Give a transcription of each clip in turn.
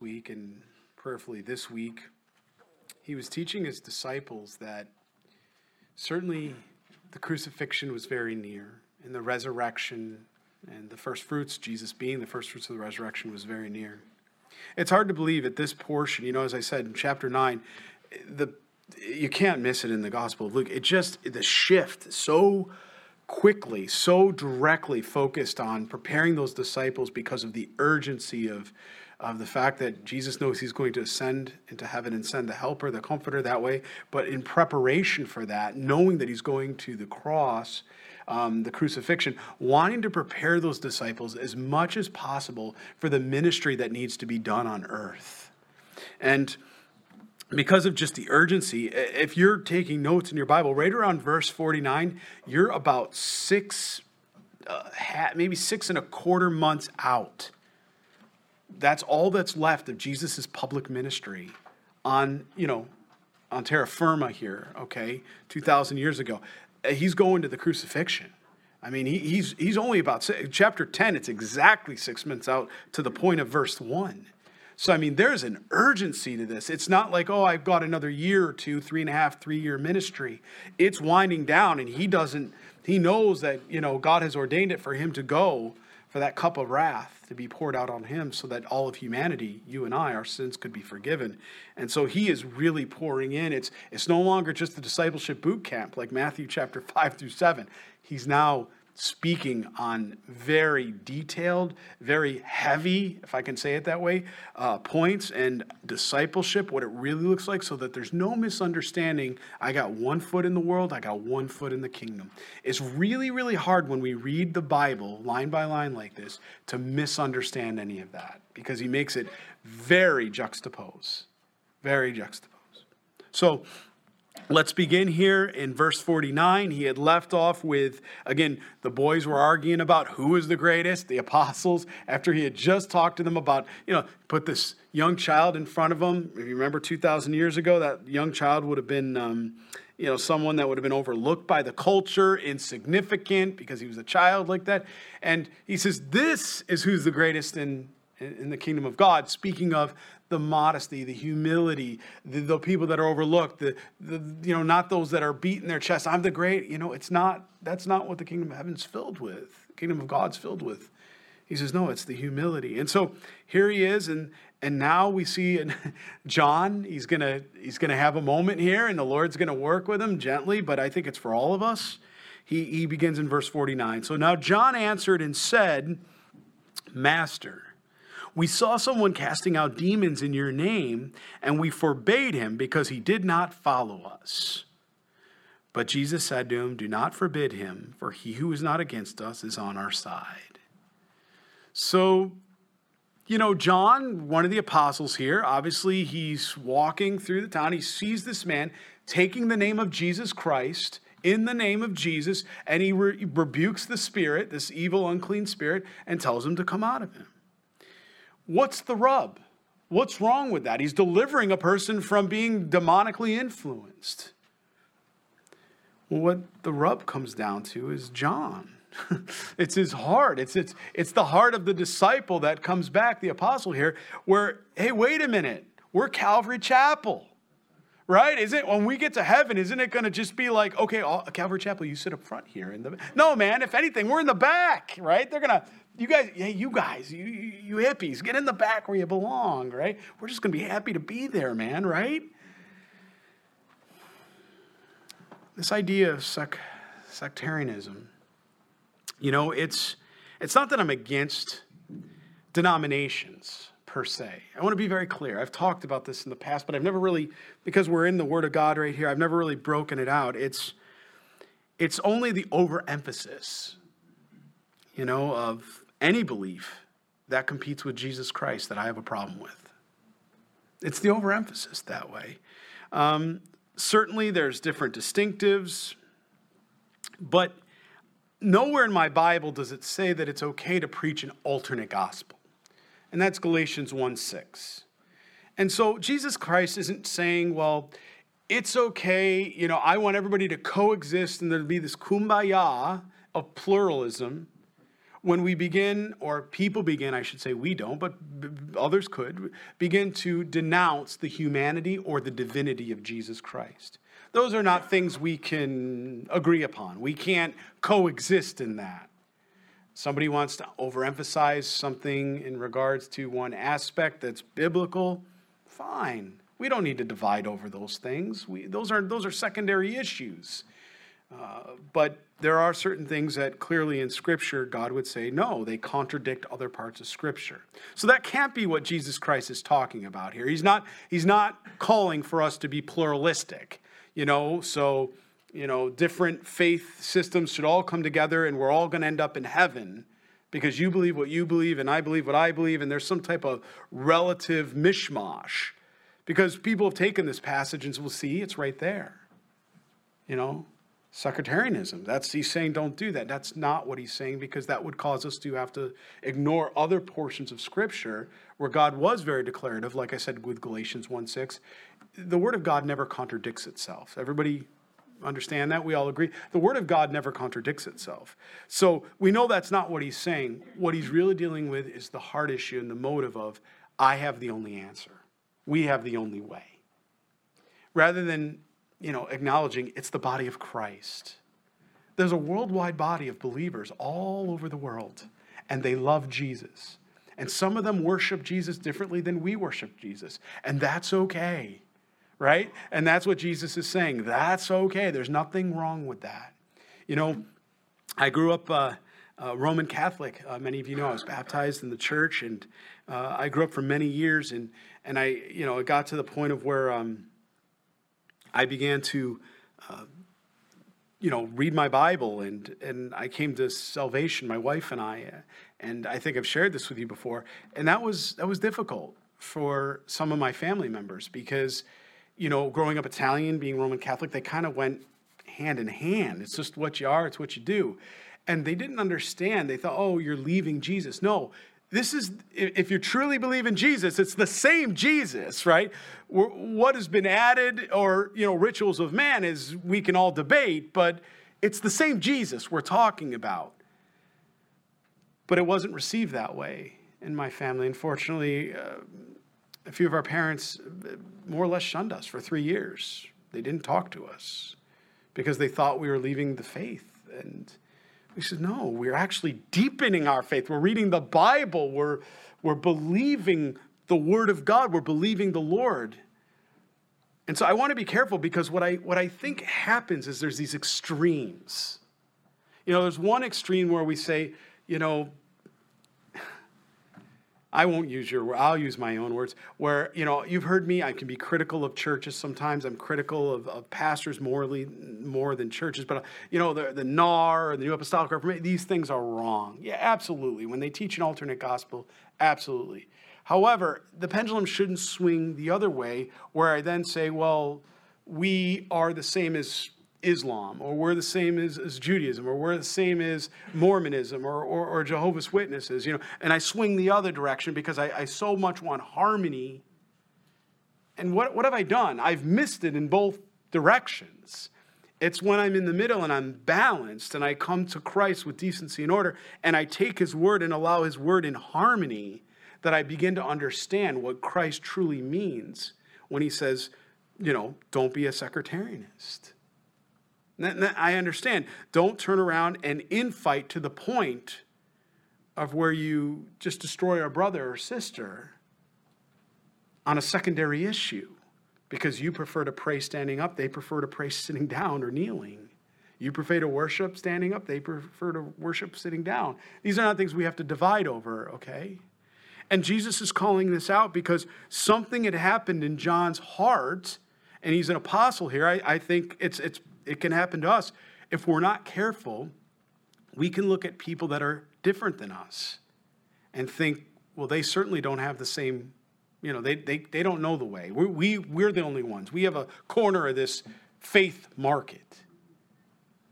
week and prayerfully this week, he was teaching his disciples that certainly the crucifixion was very near and the resurrection and the first fruits, Jesus being the first fruits of the resurrection, was very near. It's hard to believe at this portion, you know, as I said in chapter 9, the you can't miss it in the gospel of Luke. It just the shift so quickly, so directly focused on preparing those disciples because of the urgency of of the fact that Jesus knows he's going to ascend into heaven and send the helper, the comforter that way. But in preparation for that, knowing that he's going to the cross, um, the crucifixion, wanting to prepare those disciples as much as possible for the ministry that needs to be done on earth. And because of just the urgency, if you're taking notes in your Bible, right around verse 49, you're about six, uh, maybe six and a quarter months out that's all that's left of Jesus' public ministry on, you know, on terra firma here, okay, 2,000 years ago. Uh, he's going to the crucifixion. I mean, he, he's, he's only about, chapter 10, it's exactly six months out to the point of verse 1. So, I mean, there's an urgency to this. It's not like, oh, I've got another year or two, three and a half, three year ministry. It's winding down, and he doesn't, he knows that, you know, God has ordained it for him to go for that cup of wrath to be poured out on him so that all of humanity, you and I, our sins could be forgiven. And so he is really pouring in. It's, it's no longer just the discipleship boot camp like Matthew chapter 5 through 7. He's now speaking on very detailed, very heavy, if I can say it that way, uh, points and discipleship, what it really looks like, so that there's no misunderstanding. I got one foot in the world, I got one foot in the kingdom. It's really, really hard when we read the Bible line by line like this to misunderstand any of that because he makes it very juxtapose, Very juxtapose. So, Let's begin here in verse 49. He had left off with, again, the boys were arguing about who is the greatest, the apostles, after he had just talked to them about, you know, put this young child in front of them. If you remember 2,000 years ago, that young child would have been, um, you know, someone that would have been overlooked by the culture, insignificant because he was a child like that. And he says, This is who's the greatest in, in the kingdom of God, speaking of the modesty, the humility, the, the, people that are overlooked, the, the, you know, not those that are beating their chest. I'm the great, you know, it's not, that's not what the kingdom of heaven's filled with. The kingdom of God's filled with. He says, no, it's the humility. And so here he is, and and now we see John, he's gonna he's gonna have a moment here, and the Lord's gonna work with him gently, but I think it's for all of us. He he begins in verse 49. So now John answered and said, Master, we saw someone casting out demons in your name, and we forbade him because he did not follow us. But Jesus said to him, Do not forbid him, for he who is not against us is on our side. So, you know, John, one of the apostles here, obviously he's walking through the town. He sees this man taking the name of Jesus Christ in the name of Jesus, and he re- rebukes the spirit, this evil, unclean spirit, and tells him to come out of him. What's the rub? What's wrong with that? He's delivering a person from being demonically influenced. what the rub comes down to is John. it's his heart. It's, it's, it's the heart of the disciple that comes back, the apostle here, where, hey, wait a minute, we're Calvary Chapel right? Is it when we get to heaven? Isn't it going to just be like, okay, all, Calvary Chapel, you sit up front here in the no, man. If anything, we're in the back, right? They're gonna, you guys, hey, you guys, you you hippies, get in the back where you belong, right? We're just gonna be happy to be there, man, right? This idea of sec- sectarianism, you know, it's it's not that I'm against denominations per se. I want to be very clear. I've talked about this in the past, but I've never really, because we're in the Word of God right here, I've never really broken it out. It's, it's only the overemphasis, you know, of any belief that competes with Jesus Christ that I have a problem with. It's the overemphasis that way. Um, certainly, there's different distinctives, but nowhere in my Bible does it say that it's okay to preach an alternate gospel and that's Galatians 1 6. And so Jesus Christ isn't saying, well, it's okay, you know, I want everybody to coexist and there'll be this kumbaya of pluralism, when we begin, or people begin, I should say, we don't, but others could, begin to denounce the humanity or the divinity of Jesus Christ. Those are not things we can agree upon. We can't coexist in that. Somebody wants to overemphasize something in regards to one aspect that's biblical, fine. We don't need to divide over those things. We, those, are, those are secondary issues. Uh, but there are certain things that clearly in Scripture God would say, no, they contradict other parts of Scripture. So that can't be what Jesus Christ is talking about here. He's not, he's not calling for us to be pluralistic, you know, so, you know, different faith systems should all come together and we're all going to end up in heaven because you believe what you believe and I believe what I believe, and there's some type of relative mishmash. Because people have taken this passage and will see it's right there. You know, sectarianism. That's he's saying don't do that. That's not what he's saying because that would cause us to have to ignore other portions of scripture where God was very declarative, like I said with Galatians 1 6. The word of God never contradicts itself. Everybody understand that? We all agree. The word of God never contradicts itself. So we know that's not what he's saying. What he's really dealing with is the heart issue and the motive of I have the only answer. We have the only way. Rather than you know, acknowledging it's the body of Christ. There's a worldwide body of believers all over the world, and they love Jesus. And some of them worship Jesus differently than we worship Jesus, and that's okay, right? And that's what Jesus is saying. That's okay. There's nothing wrong with that. You know, I grew up uh, uh, Roman Catholic. Uh, many of you know I was baptized in the church, and uh, I grew up for many years. And and I, you know, it got to the point of where um, I began to, uh, you know, read my Bible, and and I came to salvation. My wife and I, and I think I've shared this with you before, and that was that was difficult for some of my family members because, you know, growing up Italian, being Roman Catholic, they kind of went hand in hand. It's just what you are, it's what you do. And they didn't understand. They thought, oh, you're leaving Jesus. No, this is if you truly believe in jesus it's the same jesus right? What has been added or you know rituals of man is we can all debate but it's the same jesus we're talking about. But it wasn't received that way in my family. Unfortunately uh, a few of our parents uh, more or less shunned us for three years. They didn't talk to us because they thought we were leaving the faith and he says, No, we're actually deepening our faith. We're reading the Bible. We're, we're believing the Word of God. We're believing the Lord. And so I want to be careful because what I, what I think happens is there's these extremes. You know, there's one extreme where we say, you know, I won't use your word, I'll use my own words. Where, you know, you've heard me, I can be critical of churches sometimes. I'm critical of, of pastors morally more than churches. But, uh, you know, the, the NAR or the New Apostolic Reformation, these things are wrong. Yeah, absolutely. When they teach an alternate gospel, absolutely. However, the pendulum shouldn't swing the other way where I then say, well, we are the same as Islam, or we're the same as, as Judaism, or we're the same as Mormonism, or, or, or, Jehovah's Witnesses, you know, and I swing the other direction because I, I so much want harmony. And what, what have I done? I've missed it in both directions. It's when I'm in the middle and I'm balanced and I come to Christ with decency and order and I take His word and allow His word in harmony that I begin to understand what Christ truly means when He says, you know, don't be a sectarianist I understand. Don't turn around and infight to the point of where you just destroy a brother or sister on a secondary issue because you prefer to pray standing up, they prefer to pray sitting down or kneeling. You prefer to worship standing up, they prefer to worship sitting down. These are not things we have to divide over, okay? And Jesus is calling this out because something had happened in John's heart, and he's an apostle here. I, I think it's, it's it can happen to us. If we're not careful, we can look at people that are different than us and think, well, they certainly don't have the same, you know, they, they, they don't know the way. We're, we, we're the only ones. We have a corner of this faith market.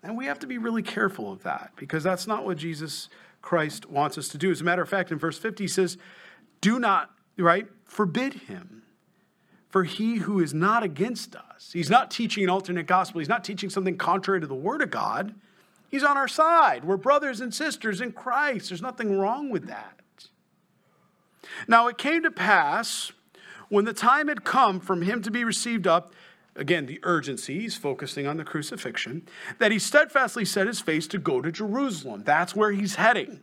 And we have to be really careful of that because that's not what Jesus Christ wants us to do. As a matter of fact, in verse 50, he says, Do not, right, forbid him. For he who is not against us, he's not teaching an alternate gospel, he's not teaching something contrary to the word of God. He's on our side. We're brothers and sisters in Christ. There's nothing wrong with that. Now it came to pass when the time had come from him to be received up, again, the urgency, he's focusing on the crucifixion, that he steadfastly set his face to go to Jerusalem. That's where he's heading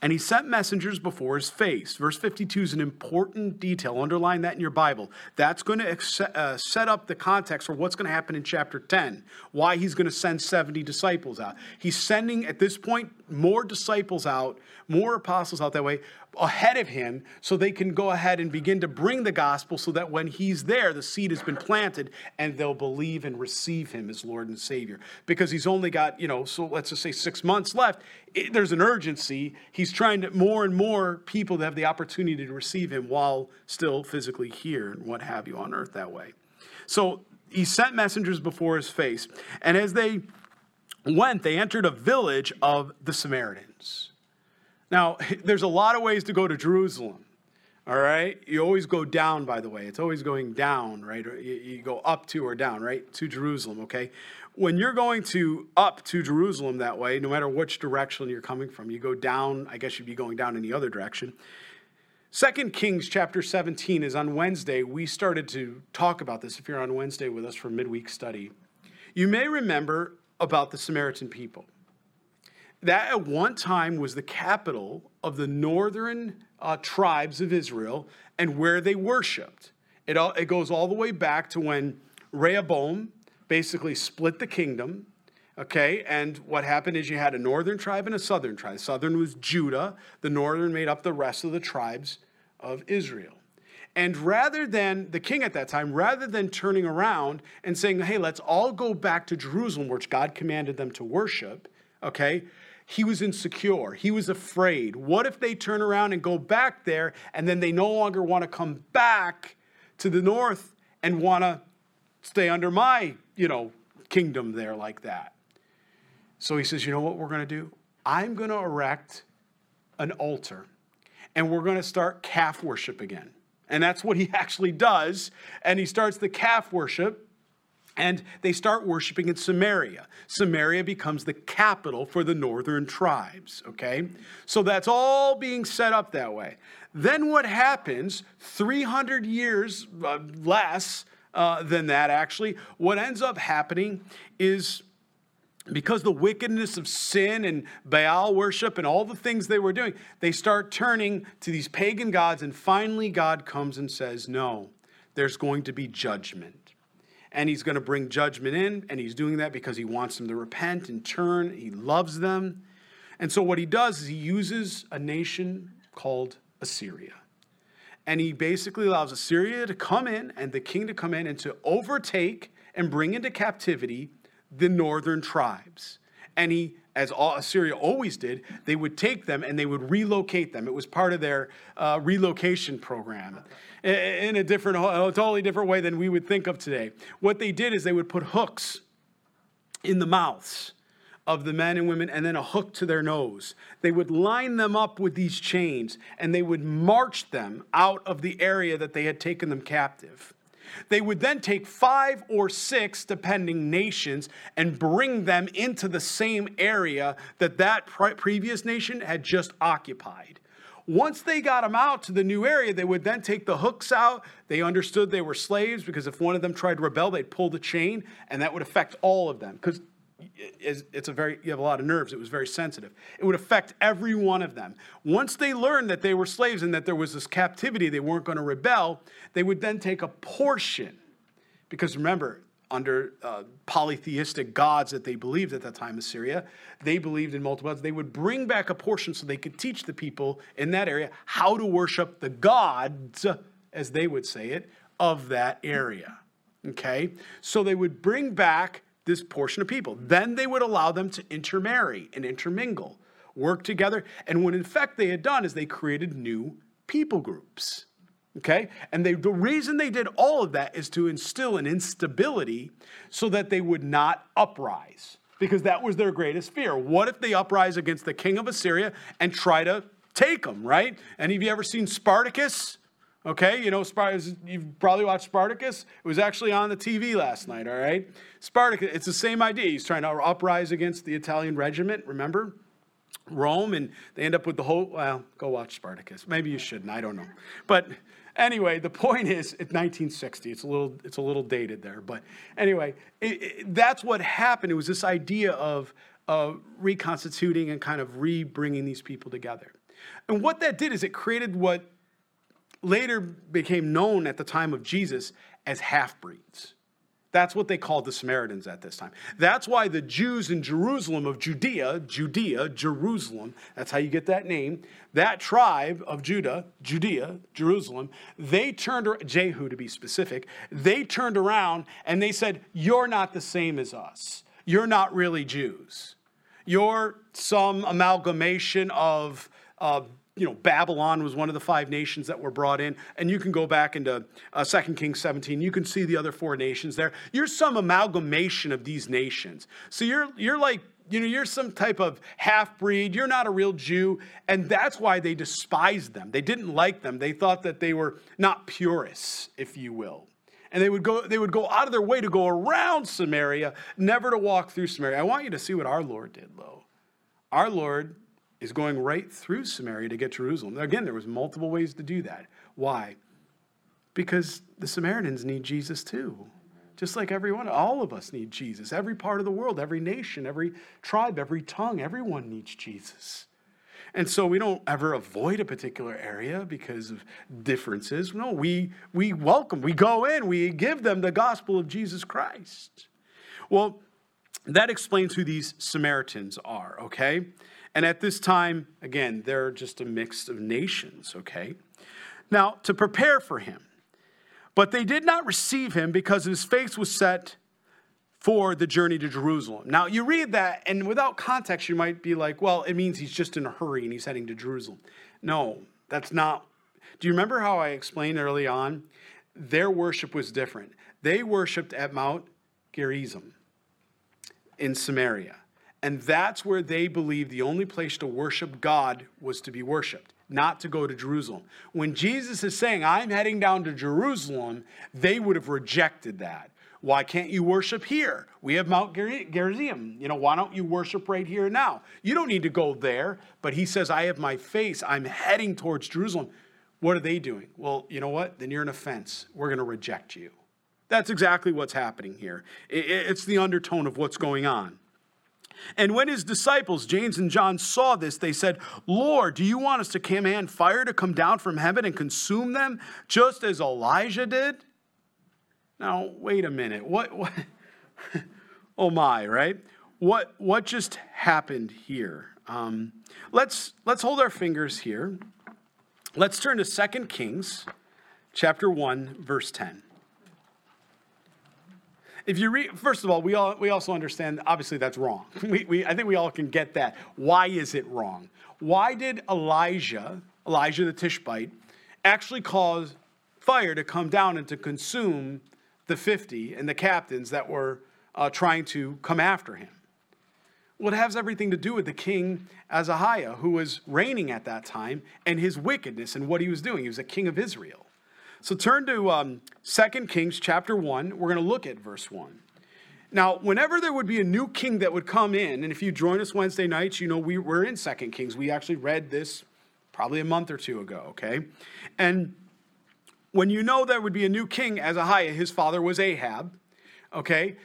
and he sent messengers before his face. Verse 52 is an important detail. Underline that in your Bible. That's going to uh, set up the context for what's going to happen in chapter 10, why he's going to send 70 disciples out. He's sending, at this point, more disciples out, more apostles out that way, ahead of him so they can go ahead and begin to bring the gospel so that when he's there, the seed has been planted and they'll believe and receive him as Lord and Savior. Because he's only got, you know, so let's just say six months left. It, there's an urgency. He's trying to more and more people to have the opportunity to receive him while still physically here and what have you on earth that way. So he sent messengers before his face. And as they went, they entered a village of the Samaritans. Now, there's a lot of ways to go to Jerusalem. All right. You always go down, by the way. It's always going down, right? You go up to or down, right? To Jerusalem, okay? When you're going to up to Jerusalem that way, no matter which direction you're coming from, you go down, I guess you'd be going down in the other direction. Second Kings chapter 17 is on Wednesday. We started to talk about this if you're on Wednesday with us for midweek study. You may remember about the Samaritan people that at one time was the capital of the northern uh, tribes of Israel and where they worshiped. It, all, it goes all the way back to when Rehoboam basically split the kingdom. Okay, and what happened is you had a northern tribe and a southern tribe. The southern was Judah, the northern made up the rest of the tribes of Israel. And rather than the king at that time, rather than turning around and saying, hey, let's all go back to Jerusalem, which God commanded them to worship, okay, he was insecure. He was afraid. What if they turn around and go back there and then they no longer want to come back to the north and want to stay under my, you know, kingdom there like that? So he says, you know what we're going to do? I'm going to erect an altar and we're going to start calf worship again. And that's what he actually does. And he starts the calf worship and they start worshiping in Samaria. Samaria becomes the capital for the northern tribes, okay? So that's all being set up that way. Then what happens, 300 years uh, less uh, than that actually, what ends up happening is because the wickedness of sin and Baal worship and all the things they were doing, they start turning to these pagan gods, and finally God comes and says, No, there's going to be judgment and he's going to bring judgment in, and he's doing that because he wants them to repent and turn. He loves them. And so, what he does is he uses a nation called Assyria. And he basically allows Assyria to come in and the king to come in and to overtake and bring into captivity the northern tribes. And he, as Assyria always did, they would take them and they would relocate them. It was part of their uh, relocation program in a different, a totally different way than we would think of today. What they did is they would put hooks in the mouths of the men and women and then a hook to their nose. They would line them up with these chains and they would march them out of the area that they had taken them captive. They would then take five or six, depending nations, and bring them into the same area that that previous nation had just occupied. Once they got them out to the new area, they would then take the hooks out. They understood they were slaves because if one of them tried to rebel, they'd pull the chain, and that would affect all of them. Because it's a very you have a lot of nerves it was very sensitive it would affect every one of them once they learned that they were slaves and that there was this captivity they weren't going to rebel they would then take a portion because remember under uh, polytheistic gods that they believed at that time Assyria. They believed in multiple gods. They would bring back a portion so they could teach the people in that area how to worship the gods, as they would say it, of that area. Okay? So they would bring back this portion of people. Then they would allow them to intermarry and intermingle, work together. And what in fact they had done is they created new people groups. Okay? And they, the reason they did all of that is to instill an instability so that they would not uprise, because that was their greatest fear. What if they uprise against the king of Assyria and try to take them, right? Any of you ever seen Spartacus? Okay, you know, you've probably watched Spartacus. It was actually on the TV last night, all right? Spartacus, it's the same idea. He's trying to uprise against the Italian regiment, remember? Rome, and they end up with the whole, well, go watch Spartacus. Maybe you shouldn't, I don't know. But anyway, the point is, it's 1960. It's a little, it's a little dated there. But anyway, it, it, that's what happened. It was this idea of uh, reconstituting and kind of re-bringing these people together. And what that did is it created what later became known at the time of Jesus as half breeds. That's what they called the Samaritans at this time. That's why the Jews in Jerusalem of Judea, Judea, Jerusalem, that's how you get that name, that tribe of Judah, Judea, Jerusalem, they turned, Jehu to be specific, they turned around and they said, You're not the same as us. You're not really Jews. You're some amalgamation of uh, you know, Babylon was one of the five nations that were brought in. And you can go back into uh, 2 Kings 17. You can see the other four nations there. You're some amalgamation of these nations. So you're, you're like, you know, you're some type of half breed. You're not a real Jew. And that's why they despised them. They didn't like them. They thought that they were not purists, if you will. And they would go, they would go out of their way to go around Samaria, never to walk through Samaria. I want you to see what our Lord did, though. Our Lord is going right through Samaria to get Jerusalem. Again, there was multiple ways to do that. Why? Because the Samaritans need Jesus too. Just like everyone, all of us need Jesus. Every part of the world, every nation, every tribe, every tongue, everyone needs Jesus. And so we don't ever avoid a particular area because of differences. No, we, we welcome, we go in, we give them the gospel of Jesus Christ. Well, that explains who these Samaritans are, okay? And at this time, again, they're just a mix of nations, okay? Now, to prepare for him. But they did not receive him because his face was set for the journey to Jerusalem. Now, you read that, and without context, you might be like, well, it means he's just in a hurry and he's heading to Jerusalem. No, that's not. Do you remember how I explained early on? Their worship was different. They worshiped at Mount Gerizim in Samaria. And that's where they believed the only place to worship God was to be worshiped, not to go to Jerusalem. When Jesus is saying, I'm heading down to Jerusalem, they would have rejected that. Why can't you worship here? We have Mount Gerizim. You know, why don't you worship right here and now? You don't need to go there. But he says, I have my face. I'm heading towards Jerusalem. What are they doing? Well, you know what? Then you're an offense. We're going to reject you. That's exactly what's happening here. It's the undertone of what's going on. And when his disciples, James and John, saw this, they said, Lord, do you want us to command fire to come down from heaven and consume them, just as Elijah did? Now, wait a minute. What, what? oh my, right? What, what just happened here? Um, let's, let's hold our fingers here. Let's turn to 2 Kings chapter 1, verse 10 if you read, first of all, we all we also understand obviously that's wrong. We, we I think we all can get that. Why is it wrong? Why did Elijah, Elijah the Tishbite, actually cause fire to come down and to consume the 50 and the captains that were uh, trying to come after him? Well, it has everything to do with the king Ahaziah, who was reigning at that time, and his wickedness and what he was doing. He was a king of Israel. So turn to um, 2 Kings chapter 1. We're going to look at verse 1. Now, whenever there would be a new king that would come in, and if you join us Wednesday nights, you know we, we're in 2 Kings. We actually read this probably a month or two ago, okay? And when you know there would be a new king, Ahaziah, his father was Ahab, okay?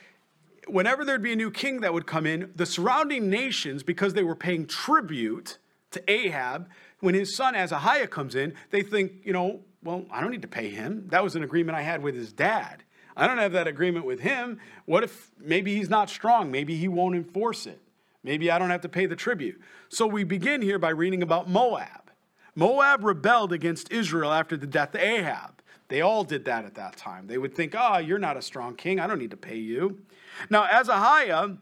Whenever there'd be a new king that would come in, the surrounding nations, because they were paying tribute to Ahab, when his son Ahaziah comes in, they think, you know, well, I don't need to pay him. That was an agreement I had with his dad. I don't have that agreement with him. What if maybe he's not strong? Maybe he won't enforce it. Maybe I don't have to pay the tribute. So we begin here by reading about Moab. Moab rebelled against Israel after the death of Ahab. They all did that at that time. They would think, oh, you're not a strong king. I don't need to pay you. Now, Ahaziah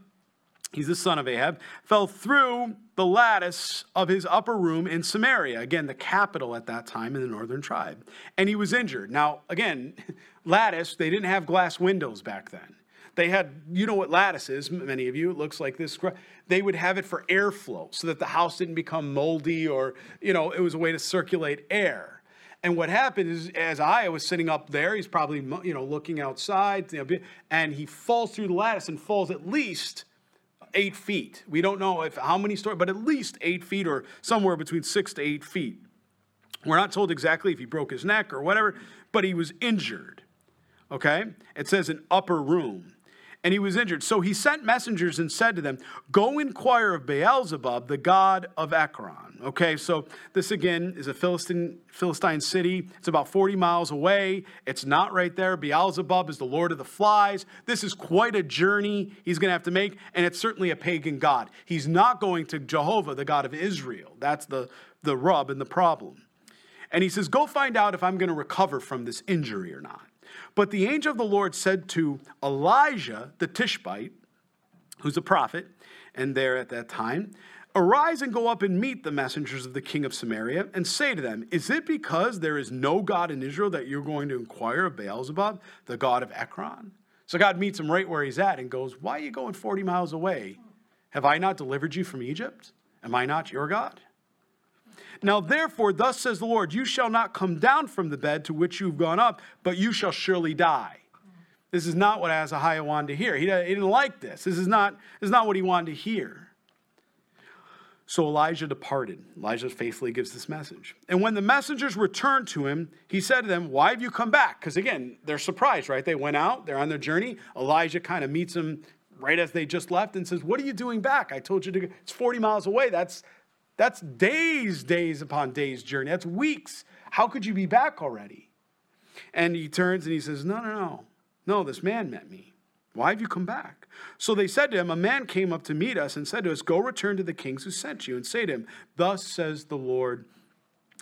he's the son of Ahab, fell through the lattice of his upper room in Samaria, again, the capital at that time in the northern tribe, and he was injured. Now, again, lattice, they didn't have glass windows back then. They had, you know what lattice is, many of you, it looks like this. They would have it for airflow so that the house didn't become moldy or, you know, it was a way to circulate air. And what happened is, as I was sitting up there, he's probably you know looking outside, and he falls through the lattice and falls at least eight feet. We don't know if how many stories, but at least eight feet or somewhere between six to eight feet. We're not told exactly if he broke his neck or whatever, but he was injured. Okay? It says an upper room and he was injured. So he sent messengers and said to them, Go inquire of Beelzebub, the god of Ekron. Okay, so this again is a Philistine, Philistine city. It's about 40 miles away. It's not right there. Beelzebub is the lord of the flies. This is quite a journey he's going to have to make, and it's certainly a pagan god. He's not going to Jehovah, the God of Israel. That's the, the rub and the problem. And he says, Go find out if I'm going to recover from this injury or not. But the angel of the Lord said to Elijah the Tishbite, who's a prophet, and there at that time, Arise and go up and meet the messengers of the king of Samaria, and say to them, Is it because there is no God in Israel that you're going to inquire of Beelzebub, the god of Ekron? So God meets him right where he's at and goes, Why are you going 40 miles away? Have I not delivered you from Egypt? Am I not your God? Now, therefore, thus says the Lord, you shall not come down from the bed to which you've gone up, but you shall surely die. This is not what Ahaziah wanted to hear. He, he didn't like this. This is, not, this is not what he wanted to hear. So Elijah departed. Elijah faithfully gives this message. And when the messengers returned to him, he said to them, Why have you come back? Because again, they're surprised, right? They went out, they're on their journey. Elijah kind of meets them right as they just left and says, What are you doing back? I told you to go. It's 40 miles away. That's, that's days, days upon days journey. That's weeks. How could you be back already? And he turns and he says, No, no, no. No, this man met me. Why have you come back? So they said to him, A man came up to meet us and said to us, Go return to the kings who sent you and say to him, Thus says the Lord,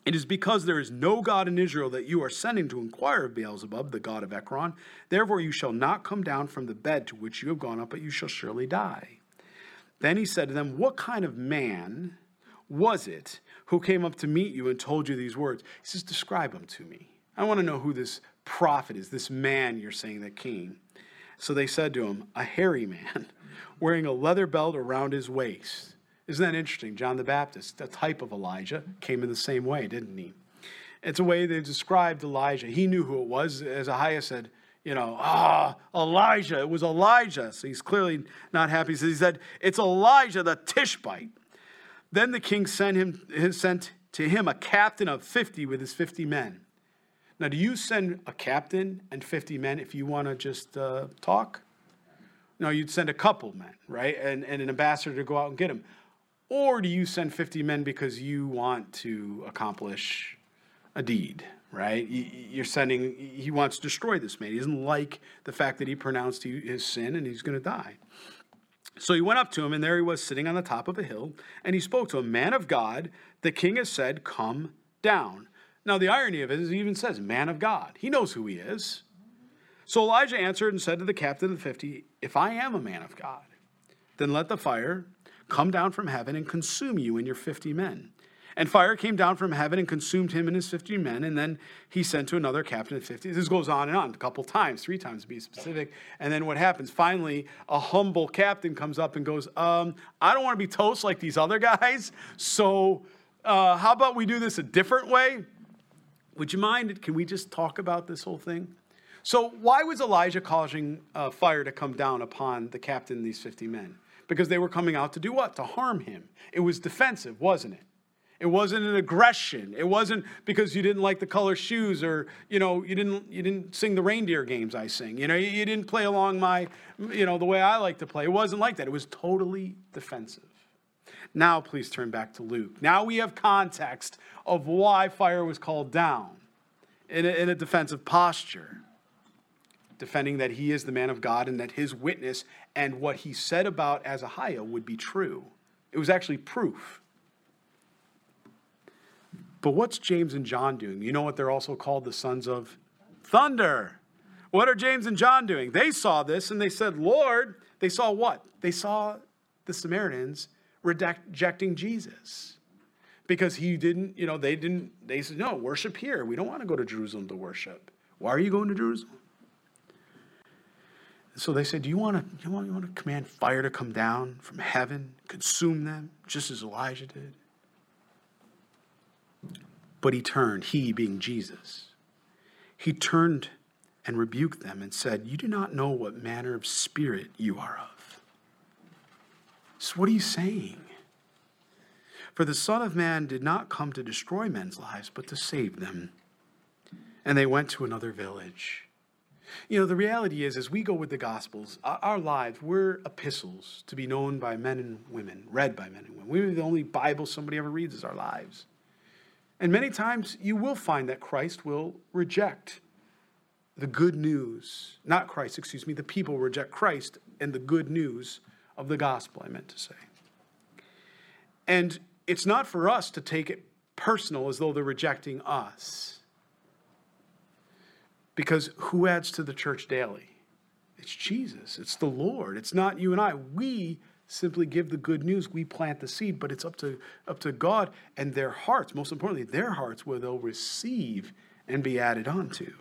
it is because there is no God in Israel that you are sending to inquire of Beelzebub, the god of Ekron. Therefore you shall not come down from the bed to which you have gone up, but you shall surely die. Then he said to them, What kind of man was it who came up to meet you and told you these words? He says, Describe him to me. I want to know who this prophet is, this man you're saying that came. So they said to him, A hairy man wearing a leather belt around his waist. Isn't that interesting? John the Baptist, the type of Elijah, came in the same way, didn't he? It's a way they described Elijah. He knew who it was. As Ahaziah said, you know, ah, Elijah. It was Elijah. So he's clearly not happy. So he said, It's Elijah the Tishbite. Then the king sent, him, sent to him a captain of 50 with his 50 men. Now, do you send a captain and 50 men if you want to just uh, talk? No, you'd send a couple men, right? And, and an ambassador to go out and get him. Or do you send 50 men because you want to accomplish a deed, right? You're sending, he wants to destroy this man. He doesn't like the fact that he pronounced his sin and he's going to die. So he went up to him, and there he was sitting on the top of a hill, and he spoke to him, Man of God, the king has said, Come down. Now, the irony of it is, he even says, Man of God. He knows who he is. So Elijah answered and said to the captain of the fifty, If I am a man of God, then let the fire come down from heaven and consume you and your fifty men. And fire came down from heaven and consumed him and his 50 men. And then he sent to another captain of 50. This goes on and on, a couple times, three times to be specific. And then what happens? Finally, a humble captain comes up and goes, um, I don't want to be toast like these other guys. So uh, how about we do this a different way? Would you mind? Can we just talk about this whole thing? So, why was Elijah causing uh, fire to come down upon the captain and these 50 men? Because they were coming out to do what? To harm him. It was defensive, wasn't it? It wasn't an aggression. It wasn't because you didn't like the color shoes or, you know, you didn't you didn't sing the reindeer games I sing. You know, you, you didn't play along my, you know, the way I like to play. It wasn't like that. It was totally defensive. Now please turn back to Luke. Now we have context of why fire was called down in a, in a defensive posture defending that he is the man of God and that his witness and what he said about Ahaziah would be true. It was actually proof. But what's James and John doing? You know what they're also called? The sons of thunder. What are James and John doing? They saw this and they said, Lord, they saw what? They saw the Samaritans rejecting Jesus. Because he didn't, you know, they didn't, they said, no, worship here. We don't want to go to Jerusalem to worship. Why are you going to Jerusalem? So they said, Do you want to you want, you want to command fire to come down from heaven, consume them, just as Elijah did? But he turned, he being Jesus, he turned and rebuked them and said, You do not know what manner of spirit you are of. So, what are you saying? For the Son of Man did not come to destroy men's lives, but to save them. And they went to another village. You know, the reality is, as we go with the Gospels, our, lives, we're epistles to be known by men and women, read by men and women. We're the only Bible somebody ever reads is our lives. And many times you will find that Christ will reject the good news, not Christ, excuse me, the people reject Christ and the good news of the gospel, I meant to say. And it's not for us to take it personal as though they're rejecting us. Because who adds to the church daily? It's Jesus, it's the Lord, it's not you and I. We simply give the good news, we plant the seed, but it's up to, up to God and their hearts, most importantly, their hearts, where they'll receive and be added onto.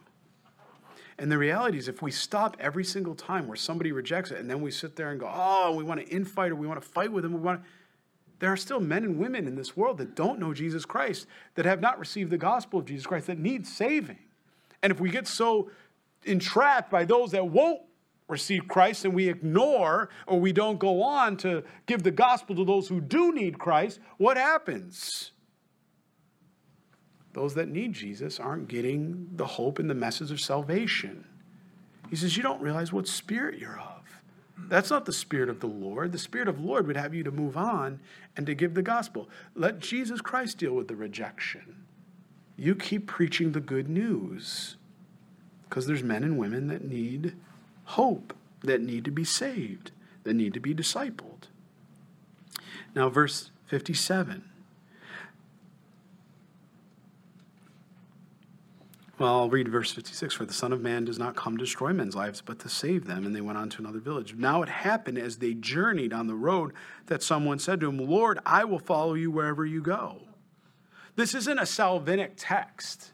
And the reality is, if we stop every single time where somebody rejects it, and then we sit there and go, "Oh, we want to infight, or we want to fight with them," we want to, there are still men and women in this world that don't know Jesus Christ, that have not received the gospel of Jesus Christ, that need saving. And if we get so entrapped by those that won't receive Christ and we ignore or we don't go on to give the gospel to those who do need Christ, what happens? Those that need Jesus aren't getting the hope and the message of salvation. He says, You don't realize what spirit you're of. That's not the spirit of the Lord. The spirit of the Lord would have you to move on and to give the gospel. Let Jesus Christ deal with the rejection. You keep preaching the good news because there's men and women that need hope, that need to be saved, that need to be discipled. Now, verse 57. Well, I'll read verse 56. For the Son of Man does not come to destroy men's lives, but to save them. And they went on to another village. Now it happened as they journeyed on the road that someone said to him, Lord, I will follow you wherever you go. This isn't a salvific text.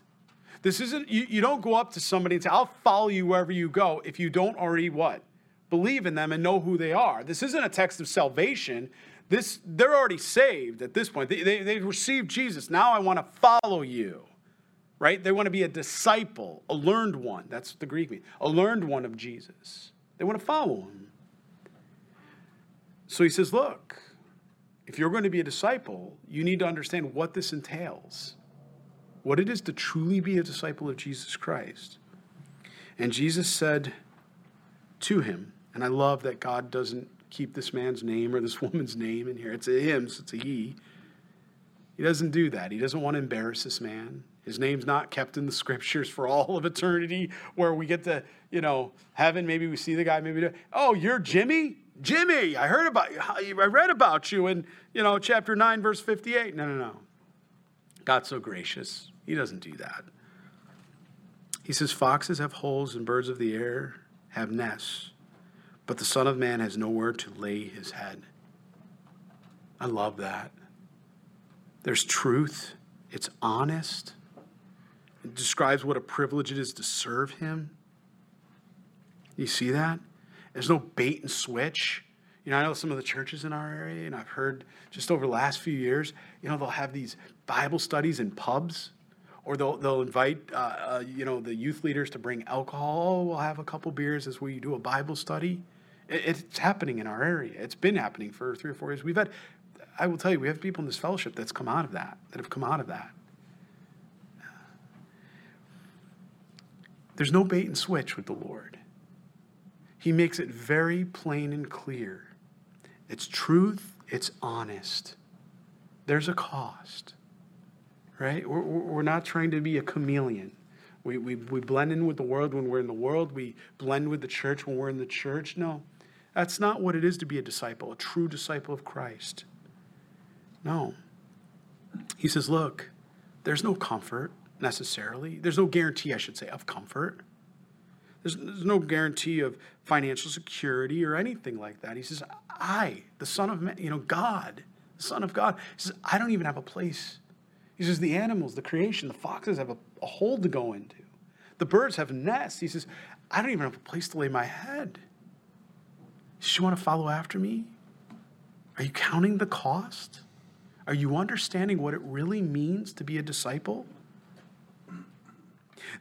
This isn't, you, you don't go up to somebody and say, I'll follow you wherever you go if you don't already what? Believe in them and know who they are. This isn't a text of salvation. This, they're already saved at this point. They, they, they've received Jesus. Now I want to follow you right? They want to be a disciple, a learned one. That's the Greek mean, a learned one of Jesus. They want to follow him. So he says, look, if you're going to be a disciple, you need to understand what this entails, what it is to truly be a disciple of Jesus Christ. And Jesus said to him, and I love that God doesn't keep this man's name or this woman's name in here. It's a him, so it's a he. He doesn't do that. He doesn't want to embarrass this man. His name's not kept in the scriptures for all of eternity, where we get to, you know, heaven. Maybe we see the guy. Maybe, oh, you're Jimmy? Jimmy, I heard about you. I read about you in, you know, chapter 9, verse 58. No, no, no. God's so gracious. He doesn't do that. He says, Foxes have holes and birds of the air have nests, but the Son of Man has nowhere to lay his head. I love that. There's truth, it's honest, it describes what a privilege it is to serve him. You see that? There's no bait and switch. You know, I know some of the churches in our area, and I've heard just over the last few years, you know, they'll have these Bible studies in pubs, or they'll, they'll invite, uh, uh, you know, the youth leaders to bring alcohol. Oh, we'll have a couple beers as we do a Bible study. It, it's happening in our area. It's been happening for three or four years. We've had, I will tell you, we have people in this fellowship that's come out of that, that have come out of that. There's no bait and switch with the Lord. He makes it very plain and clear. It's truth, it's honest. There's a cost, right? We're, we're not trying to be a chameleon. We, we, we blend in with the world when we're in the world, we blend with the church when we're in the church. No, that's not what it is to be a disciple, a true disciple of Christ. No. He says, look, there's no comfort, necessarily. There's no guarantee, I should say, of comfort. There's, there's no guarantee of financial security or anything like that. He says, I, the Son of Man, you know, God, the Son of God, he says, I don't even have a place. He says, the animals, the creation, the foxes have a, a hole to go into. The birds have nests. He says, I don't even have a place to lay my head. Does you want to follow after me? Are you counting the cost? Are you understanding what it really means to be a disciple?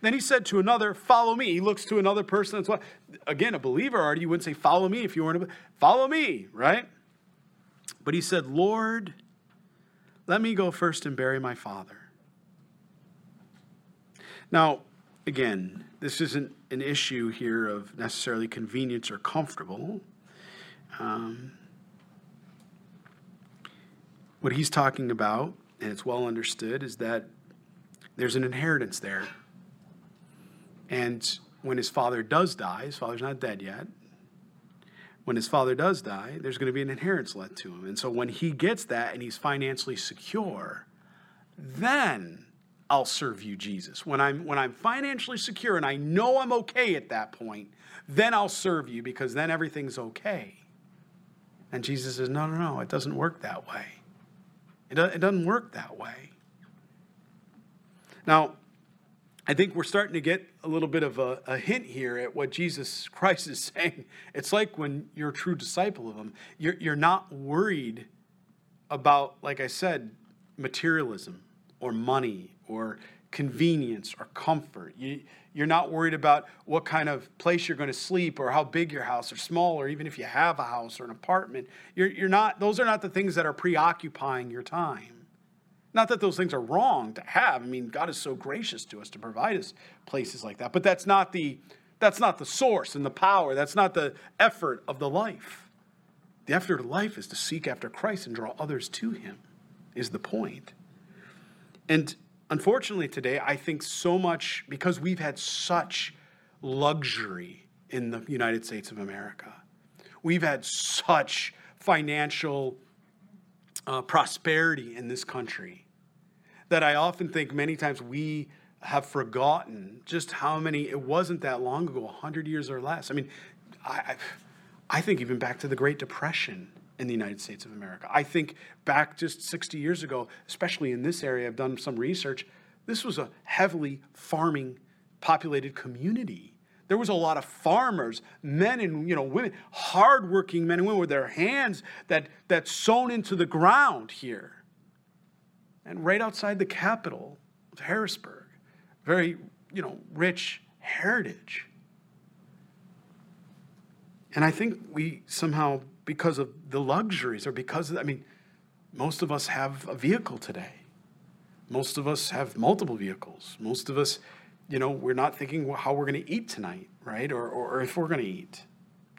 Then he said to another, Follow me. He looks to another person. That's what, again, a believer already, you wouldn't say, Follow me if you weren't a Follow me, right? But he said, Lord, let me go first and bury my father. Now, again, this isn't an issue here of necessarily convenience or comfortable. Um, what he's talking about, and it's well understood, is that there's an inheritance there. And when his father does die, his father's not dead yet. When his father does die, there's going to be an inheritance left to him. And so when he gets that and he's financially secure, then I'll serve you, Jesus. When I'm when I'm financially secure and I know I'm okay at that point, then I'll serve you because then everything's okay. And Jesus says, No, no, no, it doesn't work that way. It, it doesn't work that way. Now, I think we're starting to get a little bit of a, a, hint here at what Jesus Christ is saying. It's like when you're a true disciple of Him, you're, you're not worried about, like I said, materialism or money or convenience or comfort. You, you're not worried about what kind of place you're going to sleep or how big your house or small or even if you have a house or an apartment. You're, you're not, those are not the things that are preoccupying your time. Not that those things are wrong to have. I mean, God is so gracious to us to provide us places like that. But that's not the that's not the source and the power. That's not the effort of the life. The effort of life is to seek after Christ and draw others to him, is the point. And unfortunately, today, I think so much because we've had such luxury in the United States of America. We've had such financial uh, prosperity in this country that I often think many times we have forgotten just how many, it wasn't that long ago, 100 years or less. I mean, I, I think even back to the Great Depression in the United States of America. I think back just 60 years ago, especially in this area, I've done some research, this was a heavily farming populated community. There was a lot of farmers, men and you know women, hardworking men and women with their hands that that sown into the ground here. And right outside the capital of Harrisburg, very you know rich heritage. And I think we somehow because of the luxuries or because of, I mean, most of us have a vehicle today. Most of us have multiple vehicles. Most of us, you know, we're not thinking how we're going to eat tonight, right? Or, or, or if we're going to eat.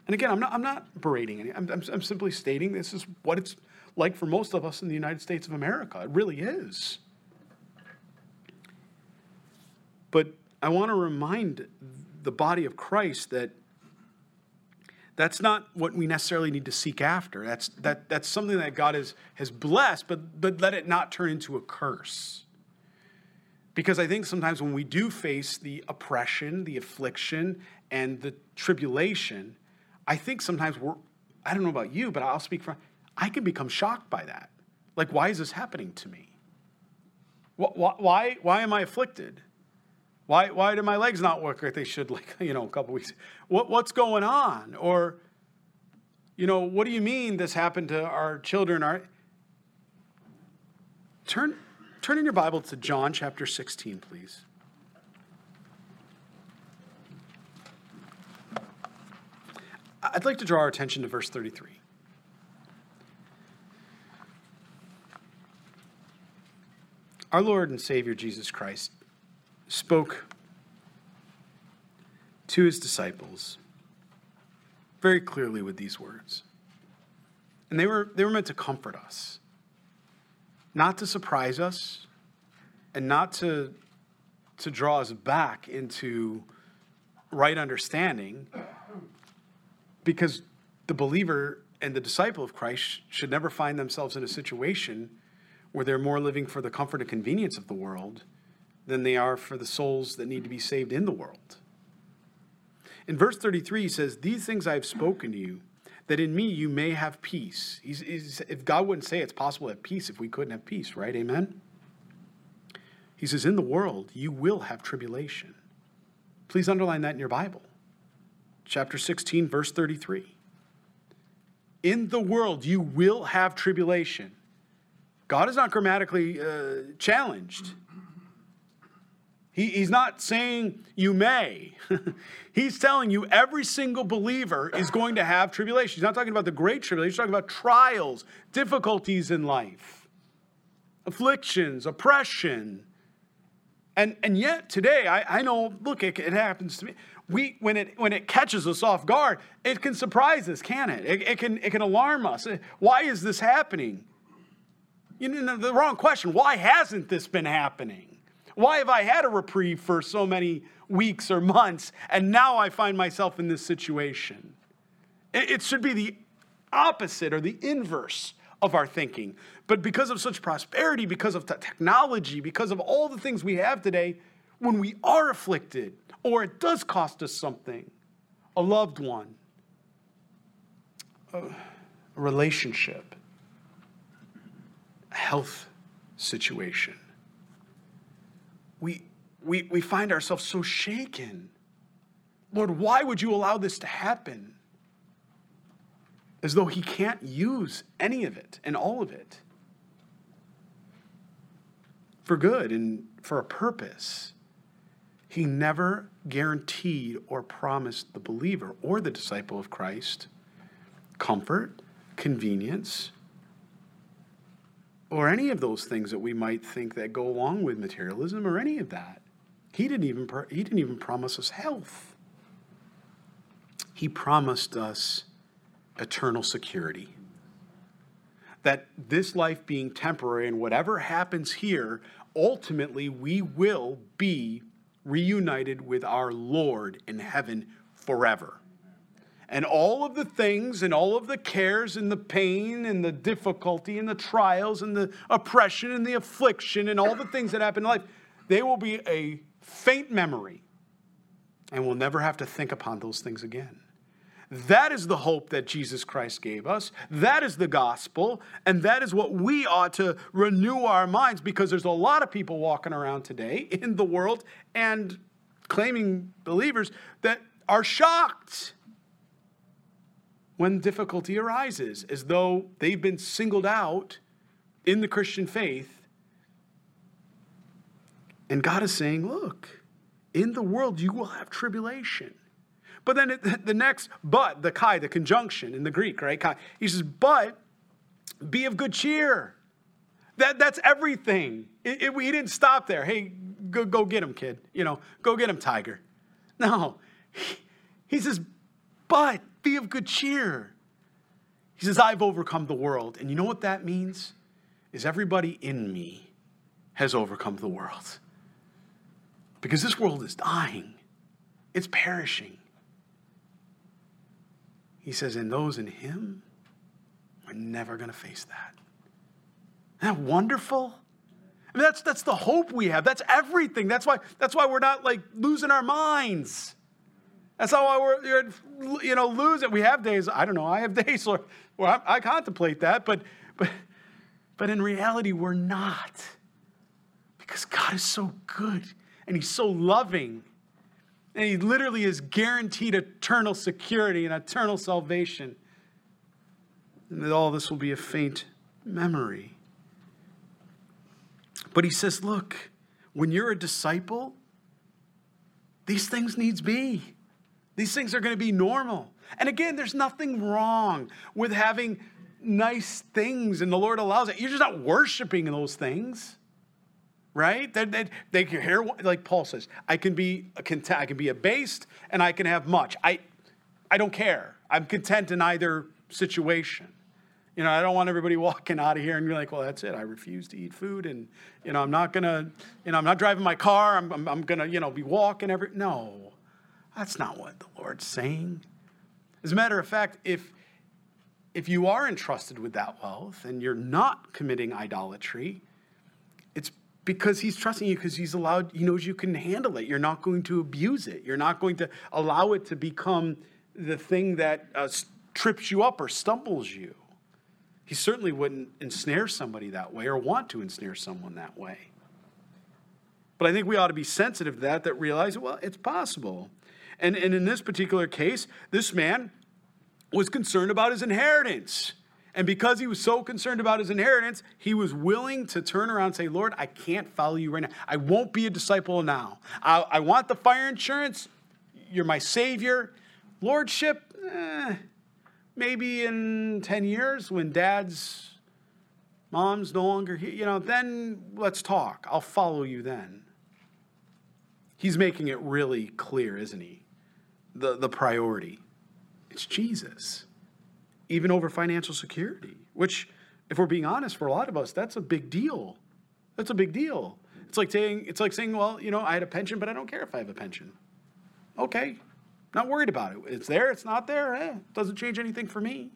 And again, I'm not, I'm not berating any, I'm, I'm, I'm simply stating this is what it's like for most of us in the United States of America. It really is. But I want to remind the body of Christ that that's not what we necessarily need to seek after. That's, that, that's something that God has, has blessed, but, but let it not turn into a curse. Because I think sometimes when we do face the oppression, the affliction, and the tribulation, I think sometimes we're, I don't know about you, but I'll speak for, I can become shocked by that. Like, why is this happening to me? Why, why, why am I afflicted? Why, why do my legs not work like they should, like, you know, a couple weeks? What, what's going on? Or, you know, what do you mean this happened to our children? Our... Turn, turn in your Bible to John chapter 16, please. I'd like to draw our attention to verse 33. Our Lord and Savior Jesus Christ spoke to his disciples very clearly with these words. And they were, they were meant to comfort us, not to surprise us, and not to, to draw us back into right understanding, because the believer and the disciple of Christ should never find themselves in a situation where they're more living for the comfort and convenience of the world than they are for the souls that need to be saved in the world. In verse 33, he says, These things I have spoken to you, that in me you may have peace. He's, he's, if God wouldn't say it's possible to have peace if we couldn't have peace, right? Amen? He says, In the world you will have tribulation. Please underline that in your Bible. Chapter 16, verse 33. In the world you will have tribulation. God is not grammatically uh, challenged. He, he's not saying you may. he's telling you every single believer is going to have tribulation. He's not talking about the great tribulation, he's talking about trials, difficulties in life, afflictions, oppression. And, and yet today, I, I know, look, it, it happens to me. We, when, it, when it catches us off guard, it can surprise us, can it? It, it can, it can alarm us. Why is this happening? You know, the wrong question. Why hasn't this been happening? Why have I had a reprieve for so many weeks or months and now I find myself in this situation? It, should be the opposite or the inverse of our thinking. But because of such prosperity, because of technology, because of all the things we have today, when we are afflicted or it does cost us something, a loved one, a relationship, health situation, we, we, we find ourselves so shaken. Lord, why would you allow this to happen? As though He can't use any of it and all of it for good and for a purpose. He never guaranteed or promised the believer or the disciple of Christ comfort, convenience, or any of those things that we might think that go along with materialism or any of that. He didn't even, he didn't even promise us health. He promised us eternal security. That this life being temporary and whatever happens here, ultimately we will be reunited with our Lord in heaven forever and all of the things and all of the cares and the pain and the difficulty and the trials and the oppression and the affliction and all the things that happen in life, they will be a faint memory and we'll never have to think upon those things again. That is the hope that Jesus Christ gave us. That is the gospel. And that is what we ought to renew our minds because there's a lot of people walking around today in the world and claiming believers that are shocked when difficulty arises, as though they've been singled out in the Christian faith. And God is saying, look, in the world you will have tribulation. But then the next, but, the kai, the conjunction in the Greek, right? Kai, he says, but be of good cheer. That, that's everything. It, it, he didn't stop there. Hey, go, go get him, kid. You know, go get him, tiger. No. He, he says, but be of good cheer. He says, I've overcome the world. And you know what that means? Is everybody in me has overcome the world. Because this world is dying, it's perishing. He says, and those in him are never going to face that. Isn't that wonderful? I mean, that's, that's the hope we have. That's everything. That's why, that's why we're not like losing our minds. That's how we're, you know, lose it. We have days, I don't know, I have days where, where I, I contemplate that, but, but, but in reality, we're not. Because God is so good and He's so loving. And He literally is guaranteed eternal security and eternal salvation. And that all this will be a faint memory. But He says, look, when you're a disciple, these things needs be. These things are going to be normal. And again, there's nothing wrong with having nice things and the Lord allows it. You're just not worshiping those things. Right? They, they, they can hear, like Paul says, I can be content, I can be abased and I can have much. I, I don't care. I'm content in either situation. You know, I don't want everybody walking out of here and you're like, well, that's it. I refuse to eat food and, you know, I'm not going to, you know, I'm not driving my car. I'm, I'm, I'm going to, you know, be walking every, no. That's not what the Lord's saying. As a matter of fact, if, if you are entrusted with that wealth and you're not committing idolatry, it's because he's trusting you because he's allowed, he knows you can handle it. You're not going to abuse it. You're not going to allow it to become the thing that uh, trips you up or stumbles you. He certainly wouldn't ensnare somebody that way or want to ensnare someone that way. But I think we ought to be sensitive to that, that realize, well, it's possible. And, and in this particular case, this man was concerned about his inheritance. And because he was so concerned about his inheritance, he was willing to turn around and say, Lord, I can't follow you right now. I won't be a disciple now. I, I want the fire insurance. You're my savior. Lordship, eh, maybe in 10 years when dad's mom's no longer here, you know, then let's talk. I'll follow you then. He's making it really clear, isn't he? The, the priority. It's Jesus even over financial security, which, if we're being honest, for a lot of us, that's a big deal. That's a big deal. It's like saying, it's like saying, well, you know, I had a pension, but I don't care if I have a pension. Okay, not worried about it. It's there, it's not there. Eh, doesn't change anything for me.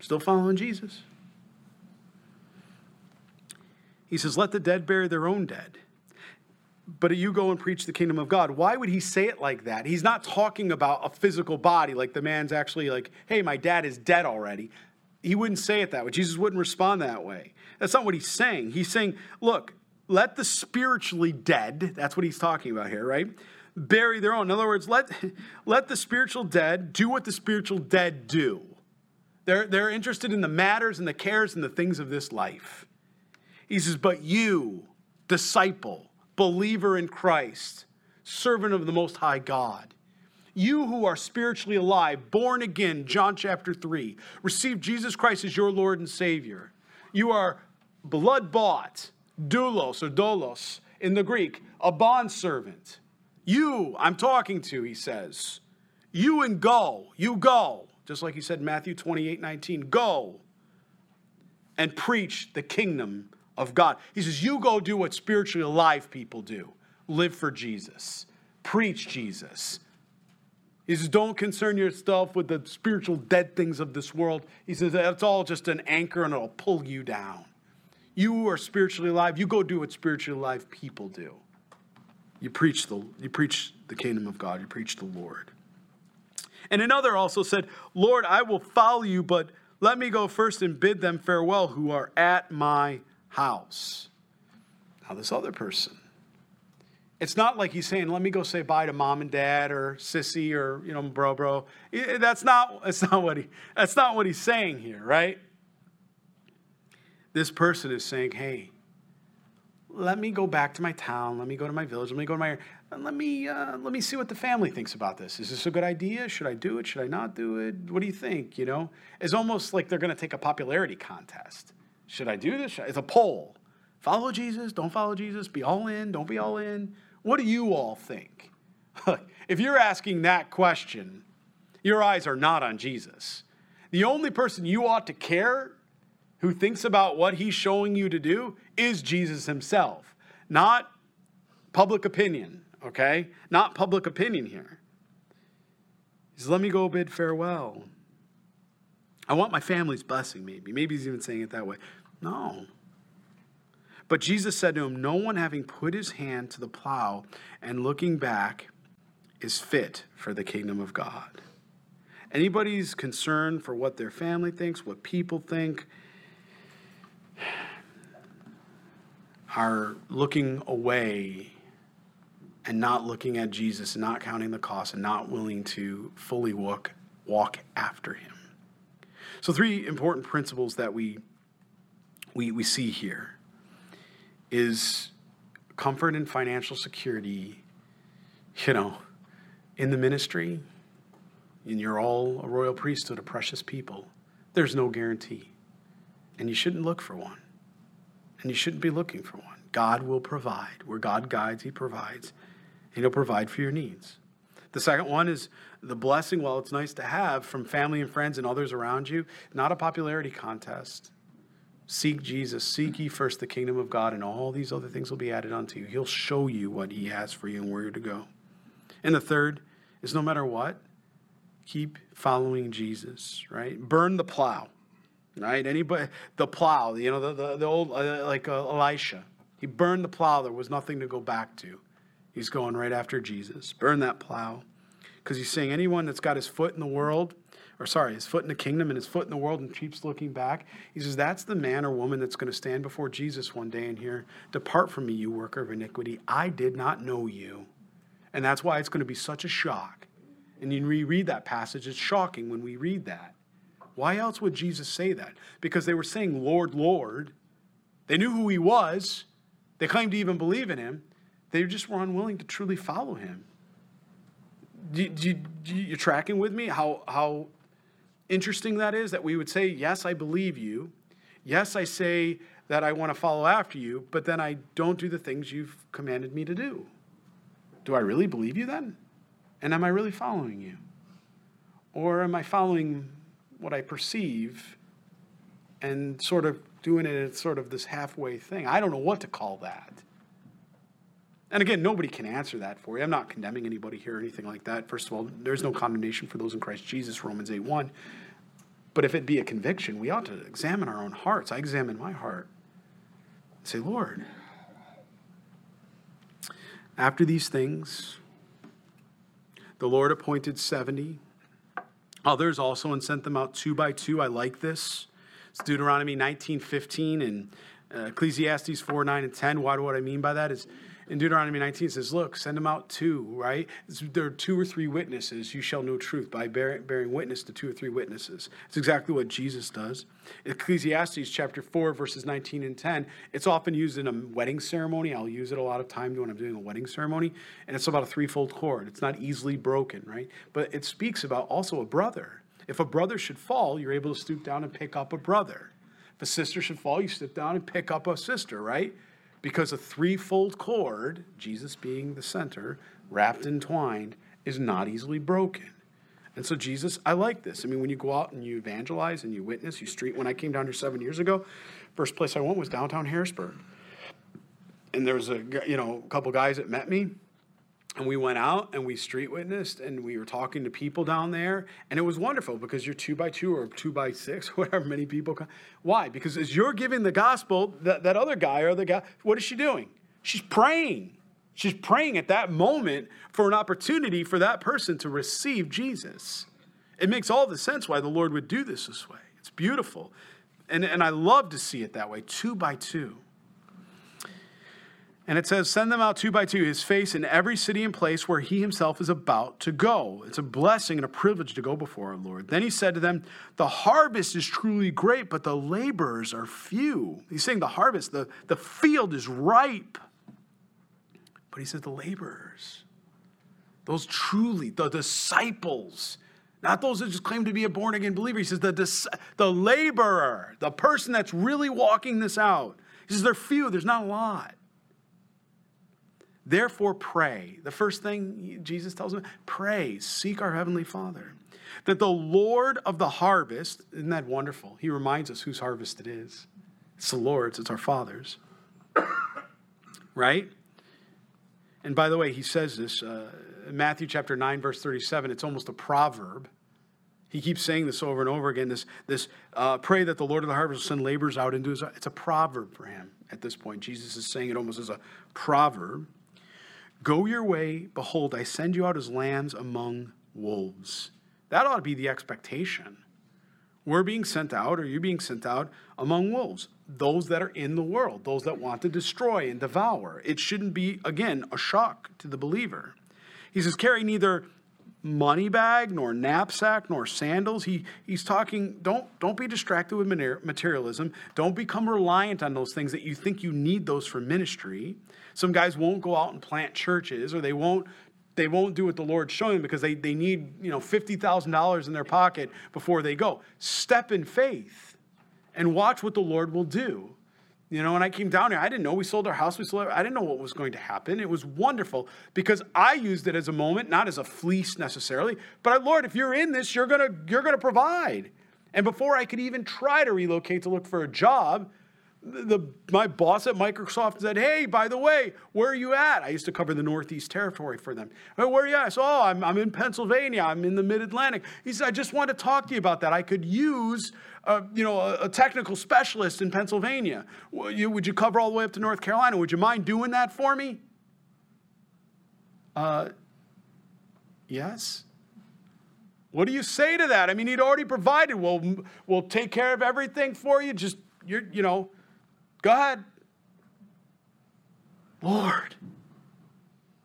Still following Jesus. He says, let the dead bury their own dead but you go and preach the kingdom of God. Why would he say it like that? He's not talking about a physical body, like the man's actually like, hey, my dad is dead already. He wouldn't say it that way. Jesus wouldn't respond that way. That's not what he's saying. He's saying, look, let the spiritually dead, that's what he's talking about here, right? Bury their own. In other words, let, let the spiritual dead do what the spiritual dead do. They're, they're interested in the matters and the cares and the things of this life. He says, but you, disciple, believer in Christ, servant of the Most High God. You who are spiritually alive, born again, John chapter 3, receive Jesus Christ as your Lord and Savior. You are blood bought, doulos or dolos in the Greek, a bondservant. You, I'm talking to, he says. You and go, you go, just like he said in Matthew 28 19, go and preach the kingdom of God. He says, You go do what spiritually alive people do live for Jesus, preach Jesus. He says, Don't concern yourself with the spiritual dead things of this world. He says, That's all just an anchor and it'll pull you down. You are spiritually alive. You go do what spiritually alive people do. You preach the, you preach the kingdom of God, you preach the Lord. And another also said, Lord, I will follow you, but let me go first and bid them farewell who are at my house. Now, this other person, it's not like he's saying, let me go say bye to mom and dad or sissy or, you know, bro, bro. That's not, that's not, what, he, that's not what he's saying here, right? This person is saying, hey, let me go back to my town. Let me go to my village. Let me go to my, let me, uh, let me see what the family thinks about this. Is this a good idea? Should I do it? Should I not do it? What do you think? You know, it's almost like they're going to take a popularity contest. Should I do this? It's a poll. Follow Jesus, don't follow Jesus, be all in, don't be all in. What do you all think? if you're asking that question, your eyes are not on Jesus. The only person you ought to care who thinks about what he's showing you to do is Jesus himself, not public opinion, okay? Not public opinion here. He says, Let me go bid farewell. I want my family's blessing, maybe. Maybe he's even saying it that way. No. But Jesus said to him, No one having put his hand to the plow and looking back is fit for the kingdom of God. Anybody's concerned for what their family thinks, what people think, are looking away and not looking at Jesus not counting the cost and not willing to fully walk, walk after him. So, three important principles that we we, we see here is comfort and financial security, you know, in the ministry, and you're all a royal priesthood, a precious people. There's no guarantee. And you shouldn't look for one. And you shouldn't be looking for one. God will provide. Where God guides, He provides. And He'll provide for your needs. The second one is the blessing, while it's nice to have from family and friends and others around you, not a popularity contest. Seek Jesus. Seek ye first the kingdom of God, and all these other things will be added unto you. He'll show you what He has for you and where to go. And the third is no matter what, keep following Jesus, right? Burn the plow, right? Anybody, the plow, you know, the, the, the old, uh, like uh, Elisha. He burned the plow. There was nothing to go back to. He's going right after Jesus. Burn that plow. Because he's saying anyone that's got his foot in the world, or sorry, his foot in the kingdom and his foot in the world and keeps looking back. He says, That's the man or woman that's going to stand before Jesus one day and hear, Depart from me, you worker of iniquity. I did not know you. And that's why it's going to be such a shock. And you reread that passage, it's shocking when we read that. Why else would Jesus say that? Because they were saying, Lord, Lord. They knew who he was, they claimed to even believe in him. They just were unwilling to truly follow him. Do, do, do, you're tracking with me how, how interesting that is that we would say, Yes, I believe you. Yes, I say that I want to follow after you, but then I don't do the things you've commanded me to do. Do I really believe you then? And am I really following you? Or am I following what I perceive and sort of doing it as sort of this halfway thing? I don't know what to call that. And again, nobody can answer that for you. I'm not condemning anybody here or anything like that. First of all, there's no condemnation for those in Christ Jesus, Romans 8 1. But if it be a conviction, we ought to examine our own hearts. I examine my heart. Say, Lord, after these things, the Lord appointed 70 others also and sent them out two by two. I like this. It's Deuteronomy 19 15 and uh, Ecclesiastes 4 9 and 10. Why, what I mean by that is in Deuteronomy 19 says, Look, send them out two, right? There are two or three witnesses. You shall know truth by bearing witness to two or three witnesses. It's exactly what Jesus does. Ecclesiastes chapter 4, verses 19 and 10, it's often used in a wedding ceremony. I'll use it a lot of times when I'm doing a wedding ceremony. And it's about a threefold cord. It's not easily broken, right? But it speaks about also a brother. If a brother should fall, you're able to stoop down and pick up a brother. If a sister should fall, you stoop down and pick up a sister, right? Because a threefold cord, Jesus being the center, wrapped and twined, is not easily broken. And so, Jesus, I like this. I mean, when you go out and you evangelize and you witness, you street. When I came down here seven years ago, first place I went was downtown Harrisburg. And there was a, you know, a couple guys that met me and we went out and we street witnessed and we were talking to people down there. And it was wonderful because you're two by two or two by six whatever many people come. Why? Because as you're giving the gospel that, that other guy or the guy what is she doing? She's praying. She's praying at that moment for an opportunity for that person to receive jesus. It makes all the sense why the lord would do this this way. It's beautiful. And, and i love to see it that way two by two and it says, Send them out two by two, his face in every city and place where he himself is about to go. It's a blessing and a privilege to go before our Lord. Then he said to them, The harvest is truly great, but the laborers are few. He's saying the harvest, the, the field is ripe. But he says, The laborers, those truly, the disciples, not those that just claim to be a born again believer. He says, the, the laborer, the person that's really walking this out. He says, They're few, there's not a lot. Therefore, pray. The first thing Jesus tells them pray, seek our Heavenly Father. That the Lord of the harvest, isn't that wonderful? He reminds us whose harvest it is. It's the Lord's, it's our Father's. right? And by the way, he says this uh, in Matthew chapter 9, verse 37. It's almost a proverb. He keeps saying this over and over again. This, this uh, pray that the Lord of the harvest will send laborers out into his. It's a proverb for him at this point. Jesus is saying it almost as a proverb. Go your way, behold, I send you out as lambs among wolves. That ought to be the expectation. We're being sent out, or you're being sent out among wolves, those that are in the world, those that want to destroy and devour. It shouldn't be, again, a shock to the believer. He says, carry neither money bag, nor knapsack, nor sandals. He, he's talking, don't, don't be distracted with materialism. Don't become reliant on those things that you think you need those for ministry. Some guys won't go out and plant churches or they won't they won't do what the Lord's showing them because they, they need, you know, $50,000 in their pocket before they go. Step in faith and watch what the Lord will do. You know, when I came down here, I didn't know we sold our house. We sold. I didn't know what was going to happen. It was wonderful because I used it as a moment, not as a fleece necessarily. But I, Lord, if you're in this, you're gonna you're gonna provide. And before I could even try to relocate to look for a job, the, my boss at Microsoft said, Hey, by the way, where are you at? I used to cover the Northeast Territory for them. Where are you at? I said, Oh, I'm, I'm in Pennsylvania. I'm in the Mid Atlantic. He said, I just want to talk to you about that. I could use uh, you know, a, a, technical specialist in Pennsylvania. Would you, would you cover all the way up to North Carolina? Would you mind doing that for me? Uh, yes. What do you say to that? I mean, he'd already provided. We'll, we'll take care of everything for you. Just, you're, you know, Go ahead. Lord.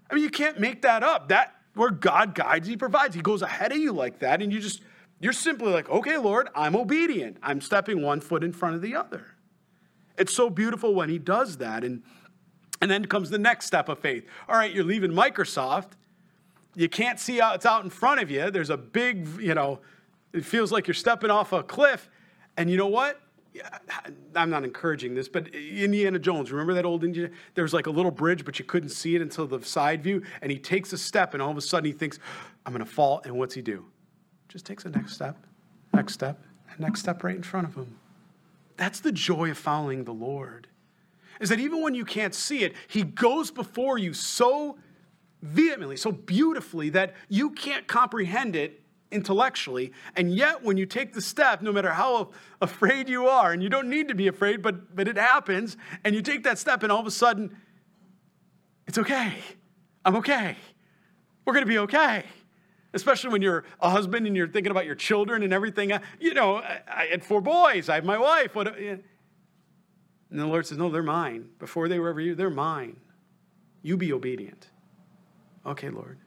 I mean, you can't make that up. That where God guides, He provides. He goes ahead of you like that, and you just You're simply like, okay, Lord, I'm obedient. I'm stepping one foot in front of the other. It's so beautiful when he does that. And, and then comes the next step of faith. All right, you're leaving Microsoft. You can't see out, it's out in front of you. There's a big, you know, it feels like you're stepping off a cliff. And you know what? I'm not encouraging this, but Indiana Jones, remember that old Indiana? There was like a little bridge, but you couldn't see it until the side view. And he takes a step, and all of a sudden he thinks, I'm going to fall. And what's he do? Just takes the next step, next step, and next step right in front of him. That's the joy of following the Lord. Is that even when you can't see it, he goes before you so vehemently, so beautifully that you can't comprehend it intellectually. And yet, when you take the step, no matter how afraid you are, and you don't need to be afraid, but, but it happens, and you take that step, and all of a sudden, it's okay. I'm okay. We're going to be okay. Especially when you're a husband and you're thinking about your children and everything. Uh, you know, I, I had four boys, I have my wife. What, and the Lord says, No, they're mine. Before they were ever you, they're mine. You be obedient. Okay, Lord.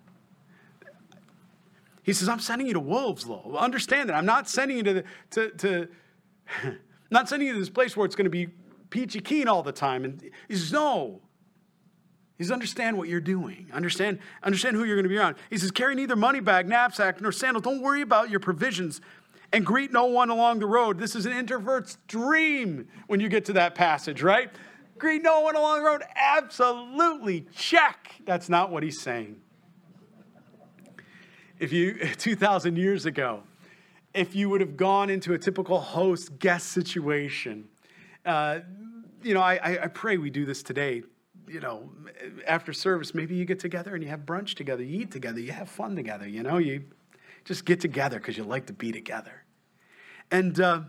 He says, I'm sending you to wolves, Lowell. Understand that. I'm not sending you to, the, to, to not sending you to this place where it's going to be peachy keen all the time. And he says, no. He says, understand what you're doing. Understand, understand who you're going to be around. He says, carry neither money bag, knapsack, nor sandals. Don't worry about your provisions and greet no one along the road. This is an introvert's dream when you get to that passage, right? Greet no one along the road. Absolutely check. That's not what he's saying if you 2000 years ago if you would have gone into a typical host guest situation uh, you know I, I pray we do this today. You know after service maybe you get together and you have brunch together you eat together you have fun together you know you just get together because you like to be together. And uh,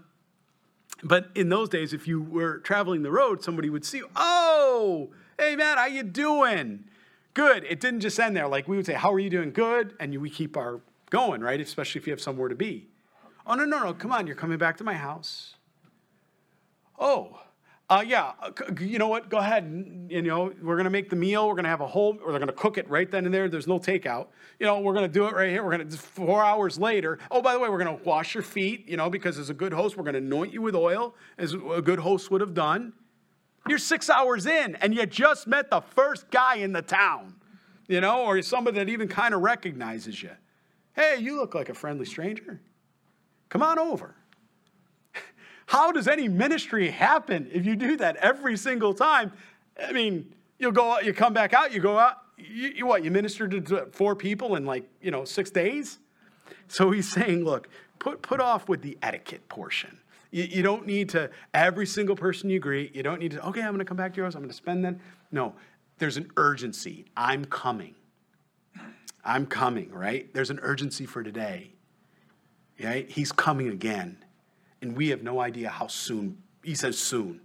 but in those days if you were traveling the road somebody would see oh hey man how you doing good. It didn't just end there. Like we would say, How are you doing? Good. And we keep our going, right? Especially if you have somewhere to be. Oh, no, no, no. Come on. You're coming back to my house. Oh, uh, yeah. Uh, you know what? Go ahead. You know, we're going to make the meal. We're going to have a whole, or they're going to cook it right then and there. There's no takeout. You know, we're going to do it right here. We're going to, four hours later. Oh, by the way, we're going to wash your feet, you know, because as a good host, we're going to anoint you with oil, as a good host would have done. You're six hours in and you just met the first guy in the town, you know, or somebody that even kind of recognizes you. Hey, you look like a friendly stranger. Come on over. How does any ministry happen if you do that every single time? I mean, you'll go out, you come back out, you go out, you, you what, you ministered to four people in like, you know, six days? So he's saying, look, put, put off with the etiquette portion. You, you don't need to, every single person you greet, you don't need to, okay, I'm going to come back to yours, I'm going to spend that. No, there's an urgency. I'm coming. I'm coming, right? There's an urgency for today. Right? He's coming again. And we have no idea how soon. He says soon.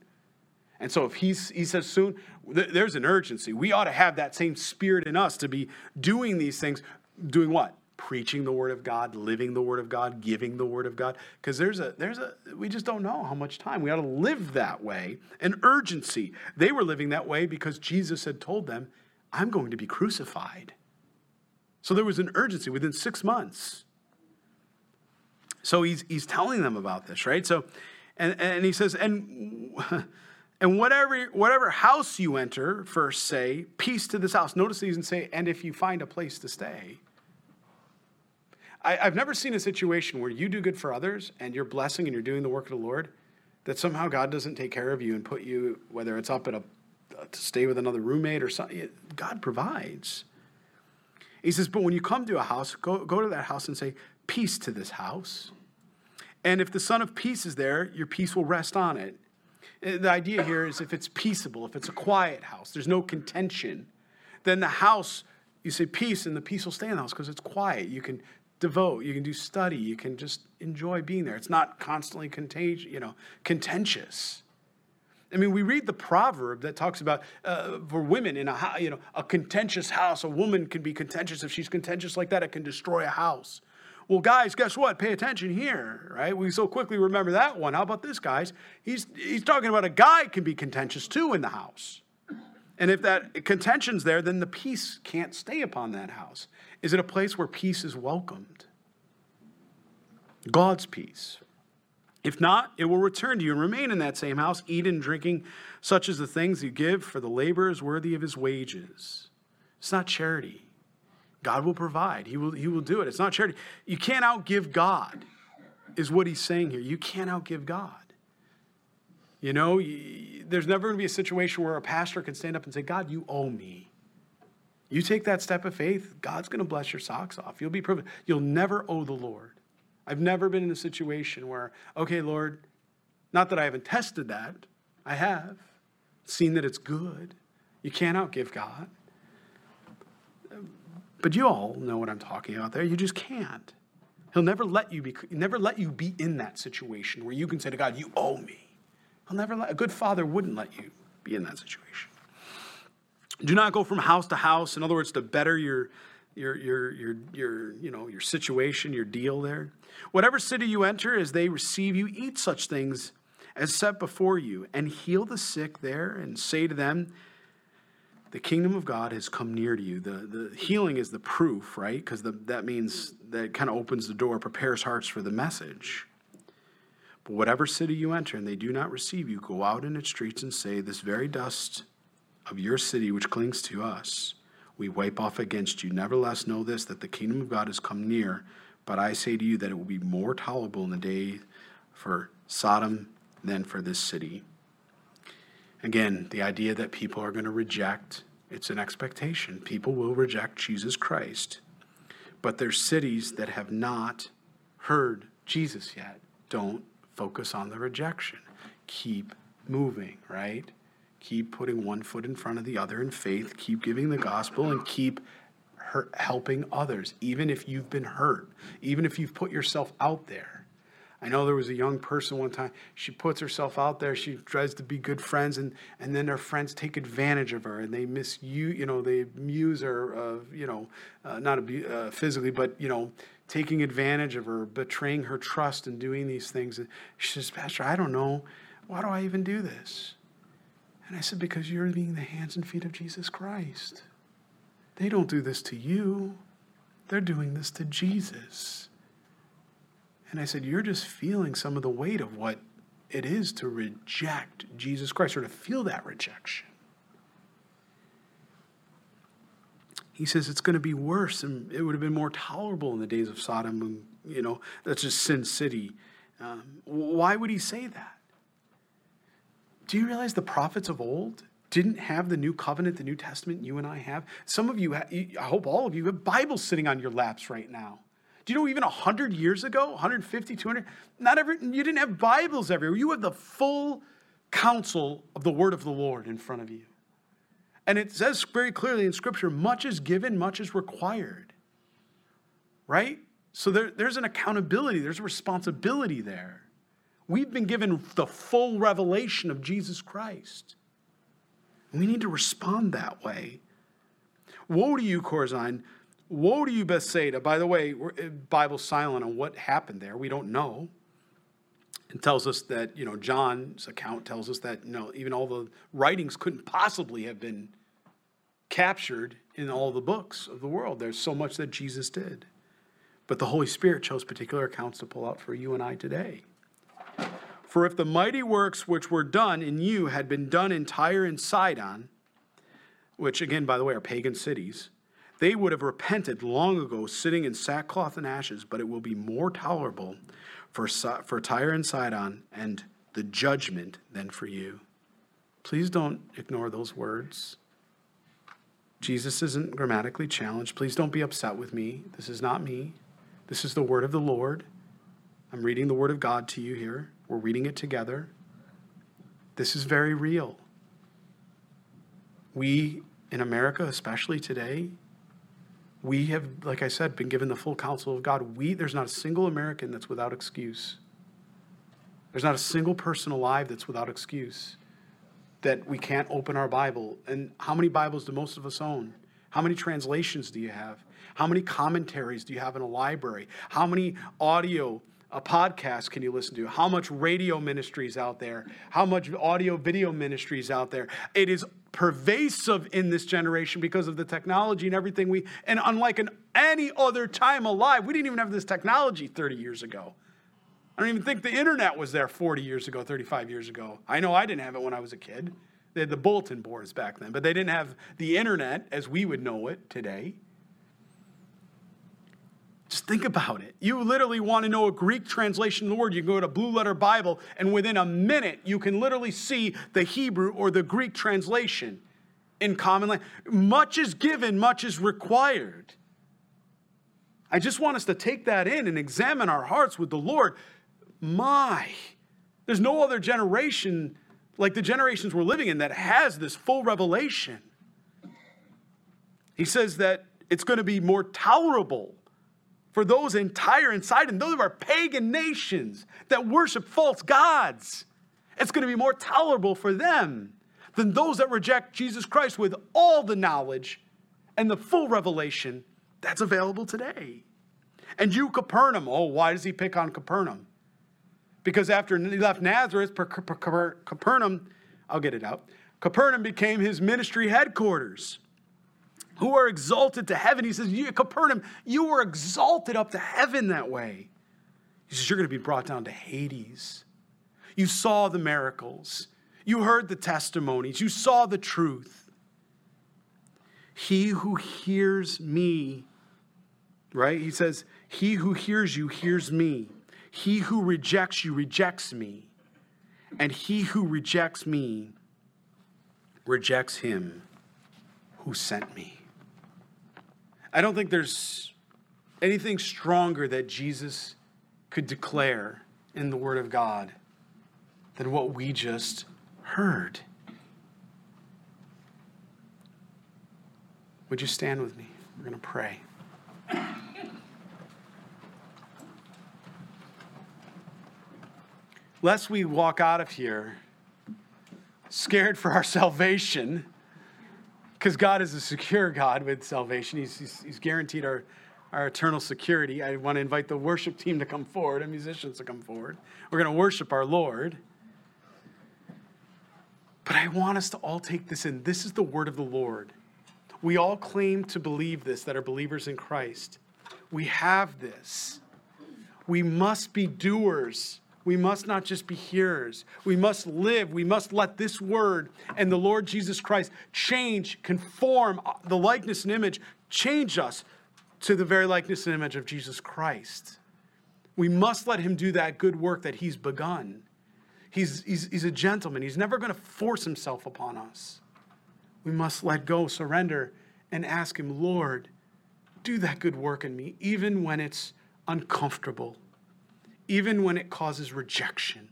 And so if he's, he says soon, th- there's an urgency. We ought to have that same spirit in us to be doing these things. Doing what? Preaching the word of God, living the word of God, giving the word of God. Because there's a, there's a, we just don't know how much time. We ought to live that way, an urgency. They were living that way because Jesus had told them, I'm going to be crucified. So there was an urgency within six months. So he's, he's telling them about this, right? So, and, and he says, and, and whatever, whatever house you enter, first say, peace to this house. Notice he doesn't say, and if you find a place to stay. I, have never seen a situation where you do good for others and you're blessing and you're doing the work of the Lord, that somehow God doesn't take care of you and put you, whether it's up at a, to stay with another roommate or something. God provides. He says, but when you come to a house, go, go to that house and say, peace to this house. And if the Son of Peace is there, your peace will rest on it. Uh, the idea here is if it's peaceable, if it's a quiet house, there's no contention, then the house, you say peace, and the peace will stay in the house because it's quiet. You can devote, you can do study, you can just enjoy being there. It's not constantly contagious, you know, contentious. I mean, we read the proverb that talks about uh, for women in a you know a contentious house. A woman can be contentious if she's contentious like that. It can destroy a house. Well, guys, guess what? Pay attention here, right? We so quickly remember that one. How about this, guys? He's he's talking about a guy can be contentious too in the house. And if that contention's there, then the peace can't stay upon that house. Is it a place where peace is welcomed? God's peace. If not, it will return to you and remain in that same house, eating and drinking such as the things you give, for the labor is worthy of his wages. It's not charity. God will provide. He will, he will do it. It's not charity. You can't outgive God, is what he's saying here. You can't outgive God. You know, there's never going to be a situation where a pastor can stand up and say, God, you owe me. You take that step of faith, God's going to bless your socks off. You'll be privileged. You'll never owe the Lord. I've never been in a situation where, okay, Lord, not that I haven't tested that, I have seen that it's good. You can't outgive God. But you all know what I'm talking about there. You just can't. He'll never let you be never let you be in that situation where you can say to God, "You owe me." He'll never let a good father wouldn't let you be in that situation. Do not go from house to house. In other words, to better your your your your your you know your situation, your deal there. Whatever city you enter, as they receive you, eat such things as set before you, and heal the sick there, and say to them, the kingdom of God has come near to you. The, the healing is the proof, right? Because that means that kind of opens the door, prepares hearts for the message. But whatever city you enter and they do not receive you, go out in its streets and say, This very dust of your city which clings to us, we wipe off against you. Nevertheless, know this that the kingdom of God has come near. But I say to you that it will be more tolerable in the day for Sodom than for this city. Again, the idea that people are going to reject, it's an expectation. People will reject Jesus Christ. But there's cities that have not heard Jesus yet. Don't focus on the rejection. Keep moving, right? Keep putting one foot in front of the other in faith. Keep giving the gospel and keep helping others, even if you've been hurt, even if you've put yourself out there. I know there was a young person one time, she puts herself out there, she tries to be good friends, and, and then her friends take advantage of her and they misuse, you know, they abuse her, uh, you know, uh, not abu- uh, physically, but, you know, taking advantage of her, betraying her trust and doing these things. And she says, Pastor, I don't know. Why do I even do this? And I said, Because you're being the hands and feet of Jesus Christ. They don't do this to you, they're doing this to Jesus. And I said, You're just feeling some of the weight of what it is to reject Jesus Christ or to feel that rejection. He says it's going to be worse and it would have been more tolerable in the days of Sodom and, you know, that's just Sin City. Um, why would he say that? Do you realize the prophets of old didn't have the new covenant, the New Testament you and I have? Some of you, I hope all of you, have Bibles sitting on your laps right now. Do you know even 100 years ago, 150, 200, not every, you didn't have Bibles everywhere. You had the full counsel of the word of the Lord in front of you. And it says very clearly in Scripture much is given, much is required. Right? So there, there's an accountability, there's a responsibility there. We've been given the full revelation of Jesus Christ. We need to respond that way. Woe to you, Chorazin! Woe to you, Bethsaida. By the way, uh, Bible's silent on what happened there. We don't know. It tells us that, you know, John's account tells us that, you know, even all the writings couldn't possibly have been captured in all the books of the world. There's so much that Jesus did. But the Holy Spirit chose particular accounts to pull out for you and I today. For if the mighty works which were done in you had been done in Tyre and Sidon, which again, by the way, are pagan cities, they would have repented long ago, sitting in sackcloth and ashes, but it will be more tolerable for, for Tyre and Sidon and the judgment than for you. Please don't ignore those words. Jesus isn't grammatically challenged. Please don't be upset with me. This is not me. This is the word of the Lord. I'm reading the word of God to you here. We're reading it together. This is very real. We in America, especially today, we have, like I said, been given the full counsel of God. We, there's not a single American that's without excuse. There's not a single person alive that's without excuse that we can't open our Bible. And how many Bibles do most of us own? How many translations do you have? How many commentaries do you have in a library? How many audio a podcast can you listen to? How much radio ministries out there? How much audio video ministries out there? It is pervasive in this generation because of the technology and everything we and unlike in any other time alive, we didn't even have this technology 30 years ago. I don't even think the internet was there 40 years ago, 35 years ago. I know I didn't have it when I was a kid. They had the bulletin boards back then, but they didn't have the internet as we would know it today. Just think about it. You literally want to know a Greek translation of the word. You go to Blue Letter Bible, and within a minute, you can literally see the Hebrew or the Greek translation in common language. Much is given, much is required. I just want us to take that in and examine our hearts with the Lord. My, there's no other generation like the generations we're living in that has this full revelation. He says that it's going to be more tolerable for those in Tyre and Sidon and those of our pagan nations that worship false gods. It's going to be more tolerable for them than those that reject Jesus Christ with all the knowledge and the full revelation that's available today. And you, Capernaum, oh, why does he pick on Capernaum? Because after he left Nazareth, Capernaum, I'll get it out, Capernaum became his ministry headquarters who are exalted to heaven. He says, Capernaum, you were exalted up to heaven that way. He says, You're going to be brought down to Hades. You saw the miracles, you heard the testimonies, you saw the truth. He who hears me, right? He says, He who hears you hears me. He who rejects you rejects me. And he who rejects me rejects him who sent me. I don't think there's anything stronger that Jesus could declare in the Word of God than what we just heard. Would you stand with me? We're going to pray. Lest we walk out of here scared for our salvation because God is a secure God with salvation. He's, he's, he's, guaranteed our, our eternal security. I want to invite the worship team to come forward and musicians to come forward. We're going to worship our Lord. But I want us to all take this in. This is the word of the Lord. We all claim to believe this, that are believers in Christ. We have this. We must be doers we must not just be hearers. We must live. We must let this word and the Lord Jesus Christ change, conform the likeness and image, change us to the very likeness and image of Jesus Christ. We must let him do that good work that he's begun. He's, he's, he's a gentleman. He's never going to force himself upon us. We must let go, surrender, and ask him, Lord, do that good work in me, even when it's uncomfortable even when it causes rejection,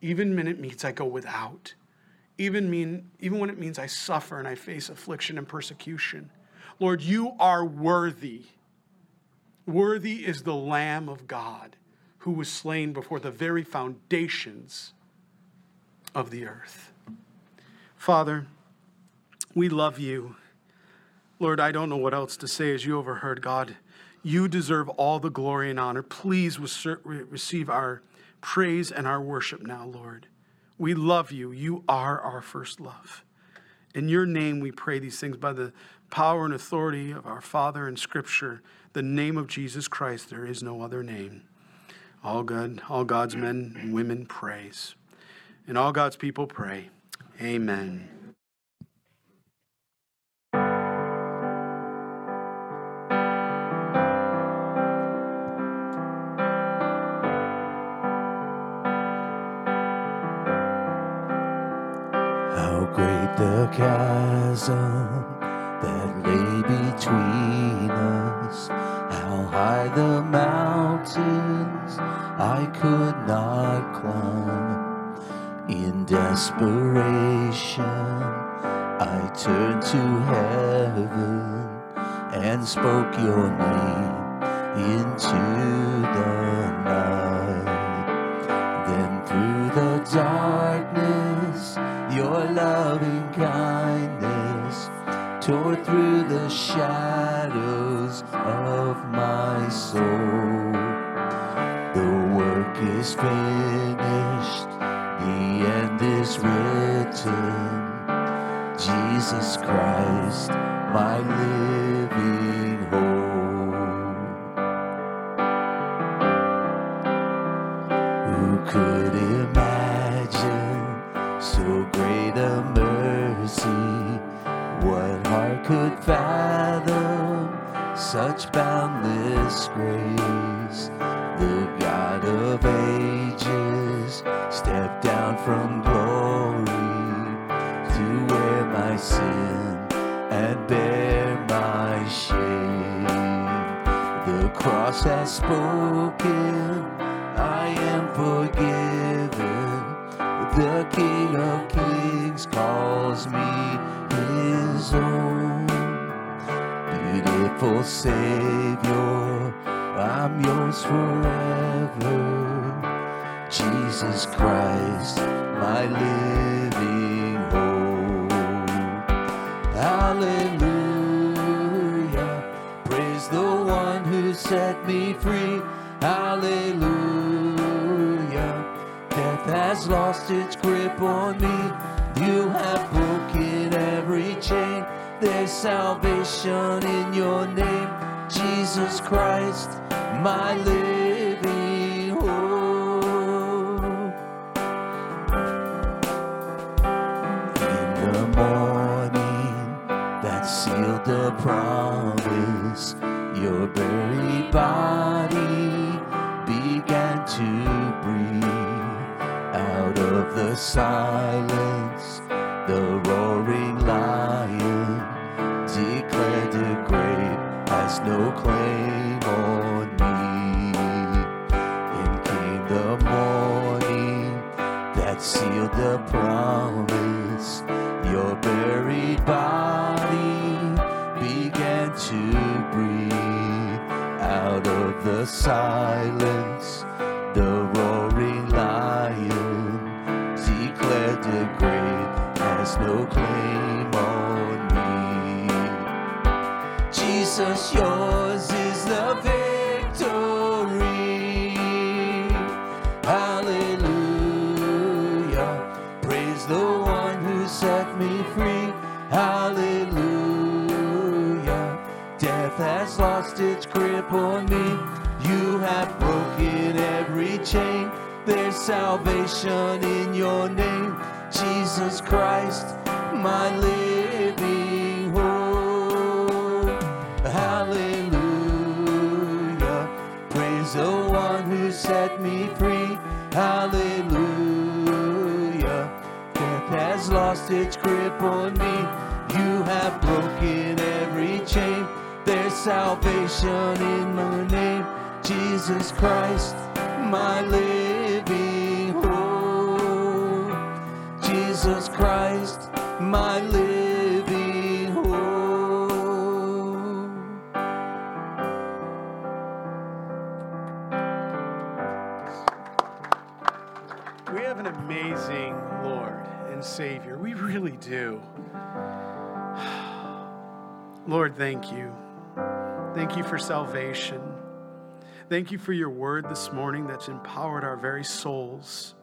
even when it means I go without, even, mean, even when it means I suffer and I face affliction and persecution. Lord, you are worthy. Worthy is the Lamb of God who was slain before the very foundations of the earth. Father, we love you. Lord, I don't know what else to say as you overheard God. You deserve all the glory and honor. Please receive our praise and our worship now, Lord. We love you. You are our first love. In your name, we pray these things by the power and authority of our Father in Scripture, the name of Jesus Christ. There is no other name. All good, all God's men and women praise. And all God's people pray. Amen. Chasm that lay between us. How high the mountains I could not climb. In desperation, I turned to heaven and spoke your name into shadows of my soul. The work is finished, the end is written. Jesus Christ, my living Savior, I'm yours forever. Jesus Christ, my living hope. Hallelujah. Grave has no claim on me. Jesus, yours is the victory. Hallelujah. Praise the one who set me free. Hallelujah. Death has lost its grip on me. You have broken every chain. There's salvation in your name, Jesus Christ, my living hope. Hallelujah. Praise the one who set me free. Hallelujah. Death has lost its grip on me. You have broken every chain. There's salvation in my name, Jesus Christ, my living Jesus Christ, my living hope. We have an amazing Lord and Savior. We really do. Lord, thank you. Thank you for salvation. Thank you for your word this morning that's empowered our very souls.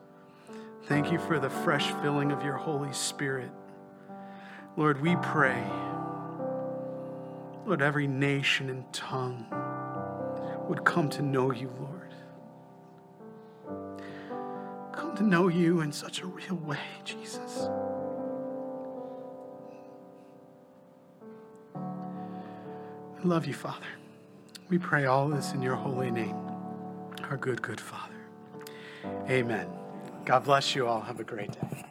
Thank you for the fresh filling of your Holy Spirit. Lord, we pray, Lord, every nation and tongue would come to know you, Lord. Come to know you in such a real way, Jesus. We love you, Father. We pray all this in your holy name, our good, good Father. Amen. God bless you all. Have a great day.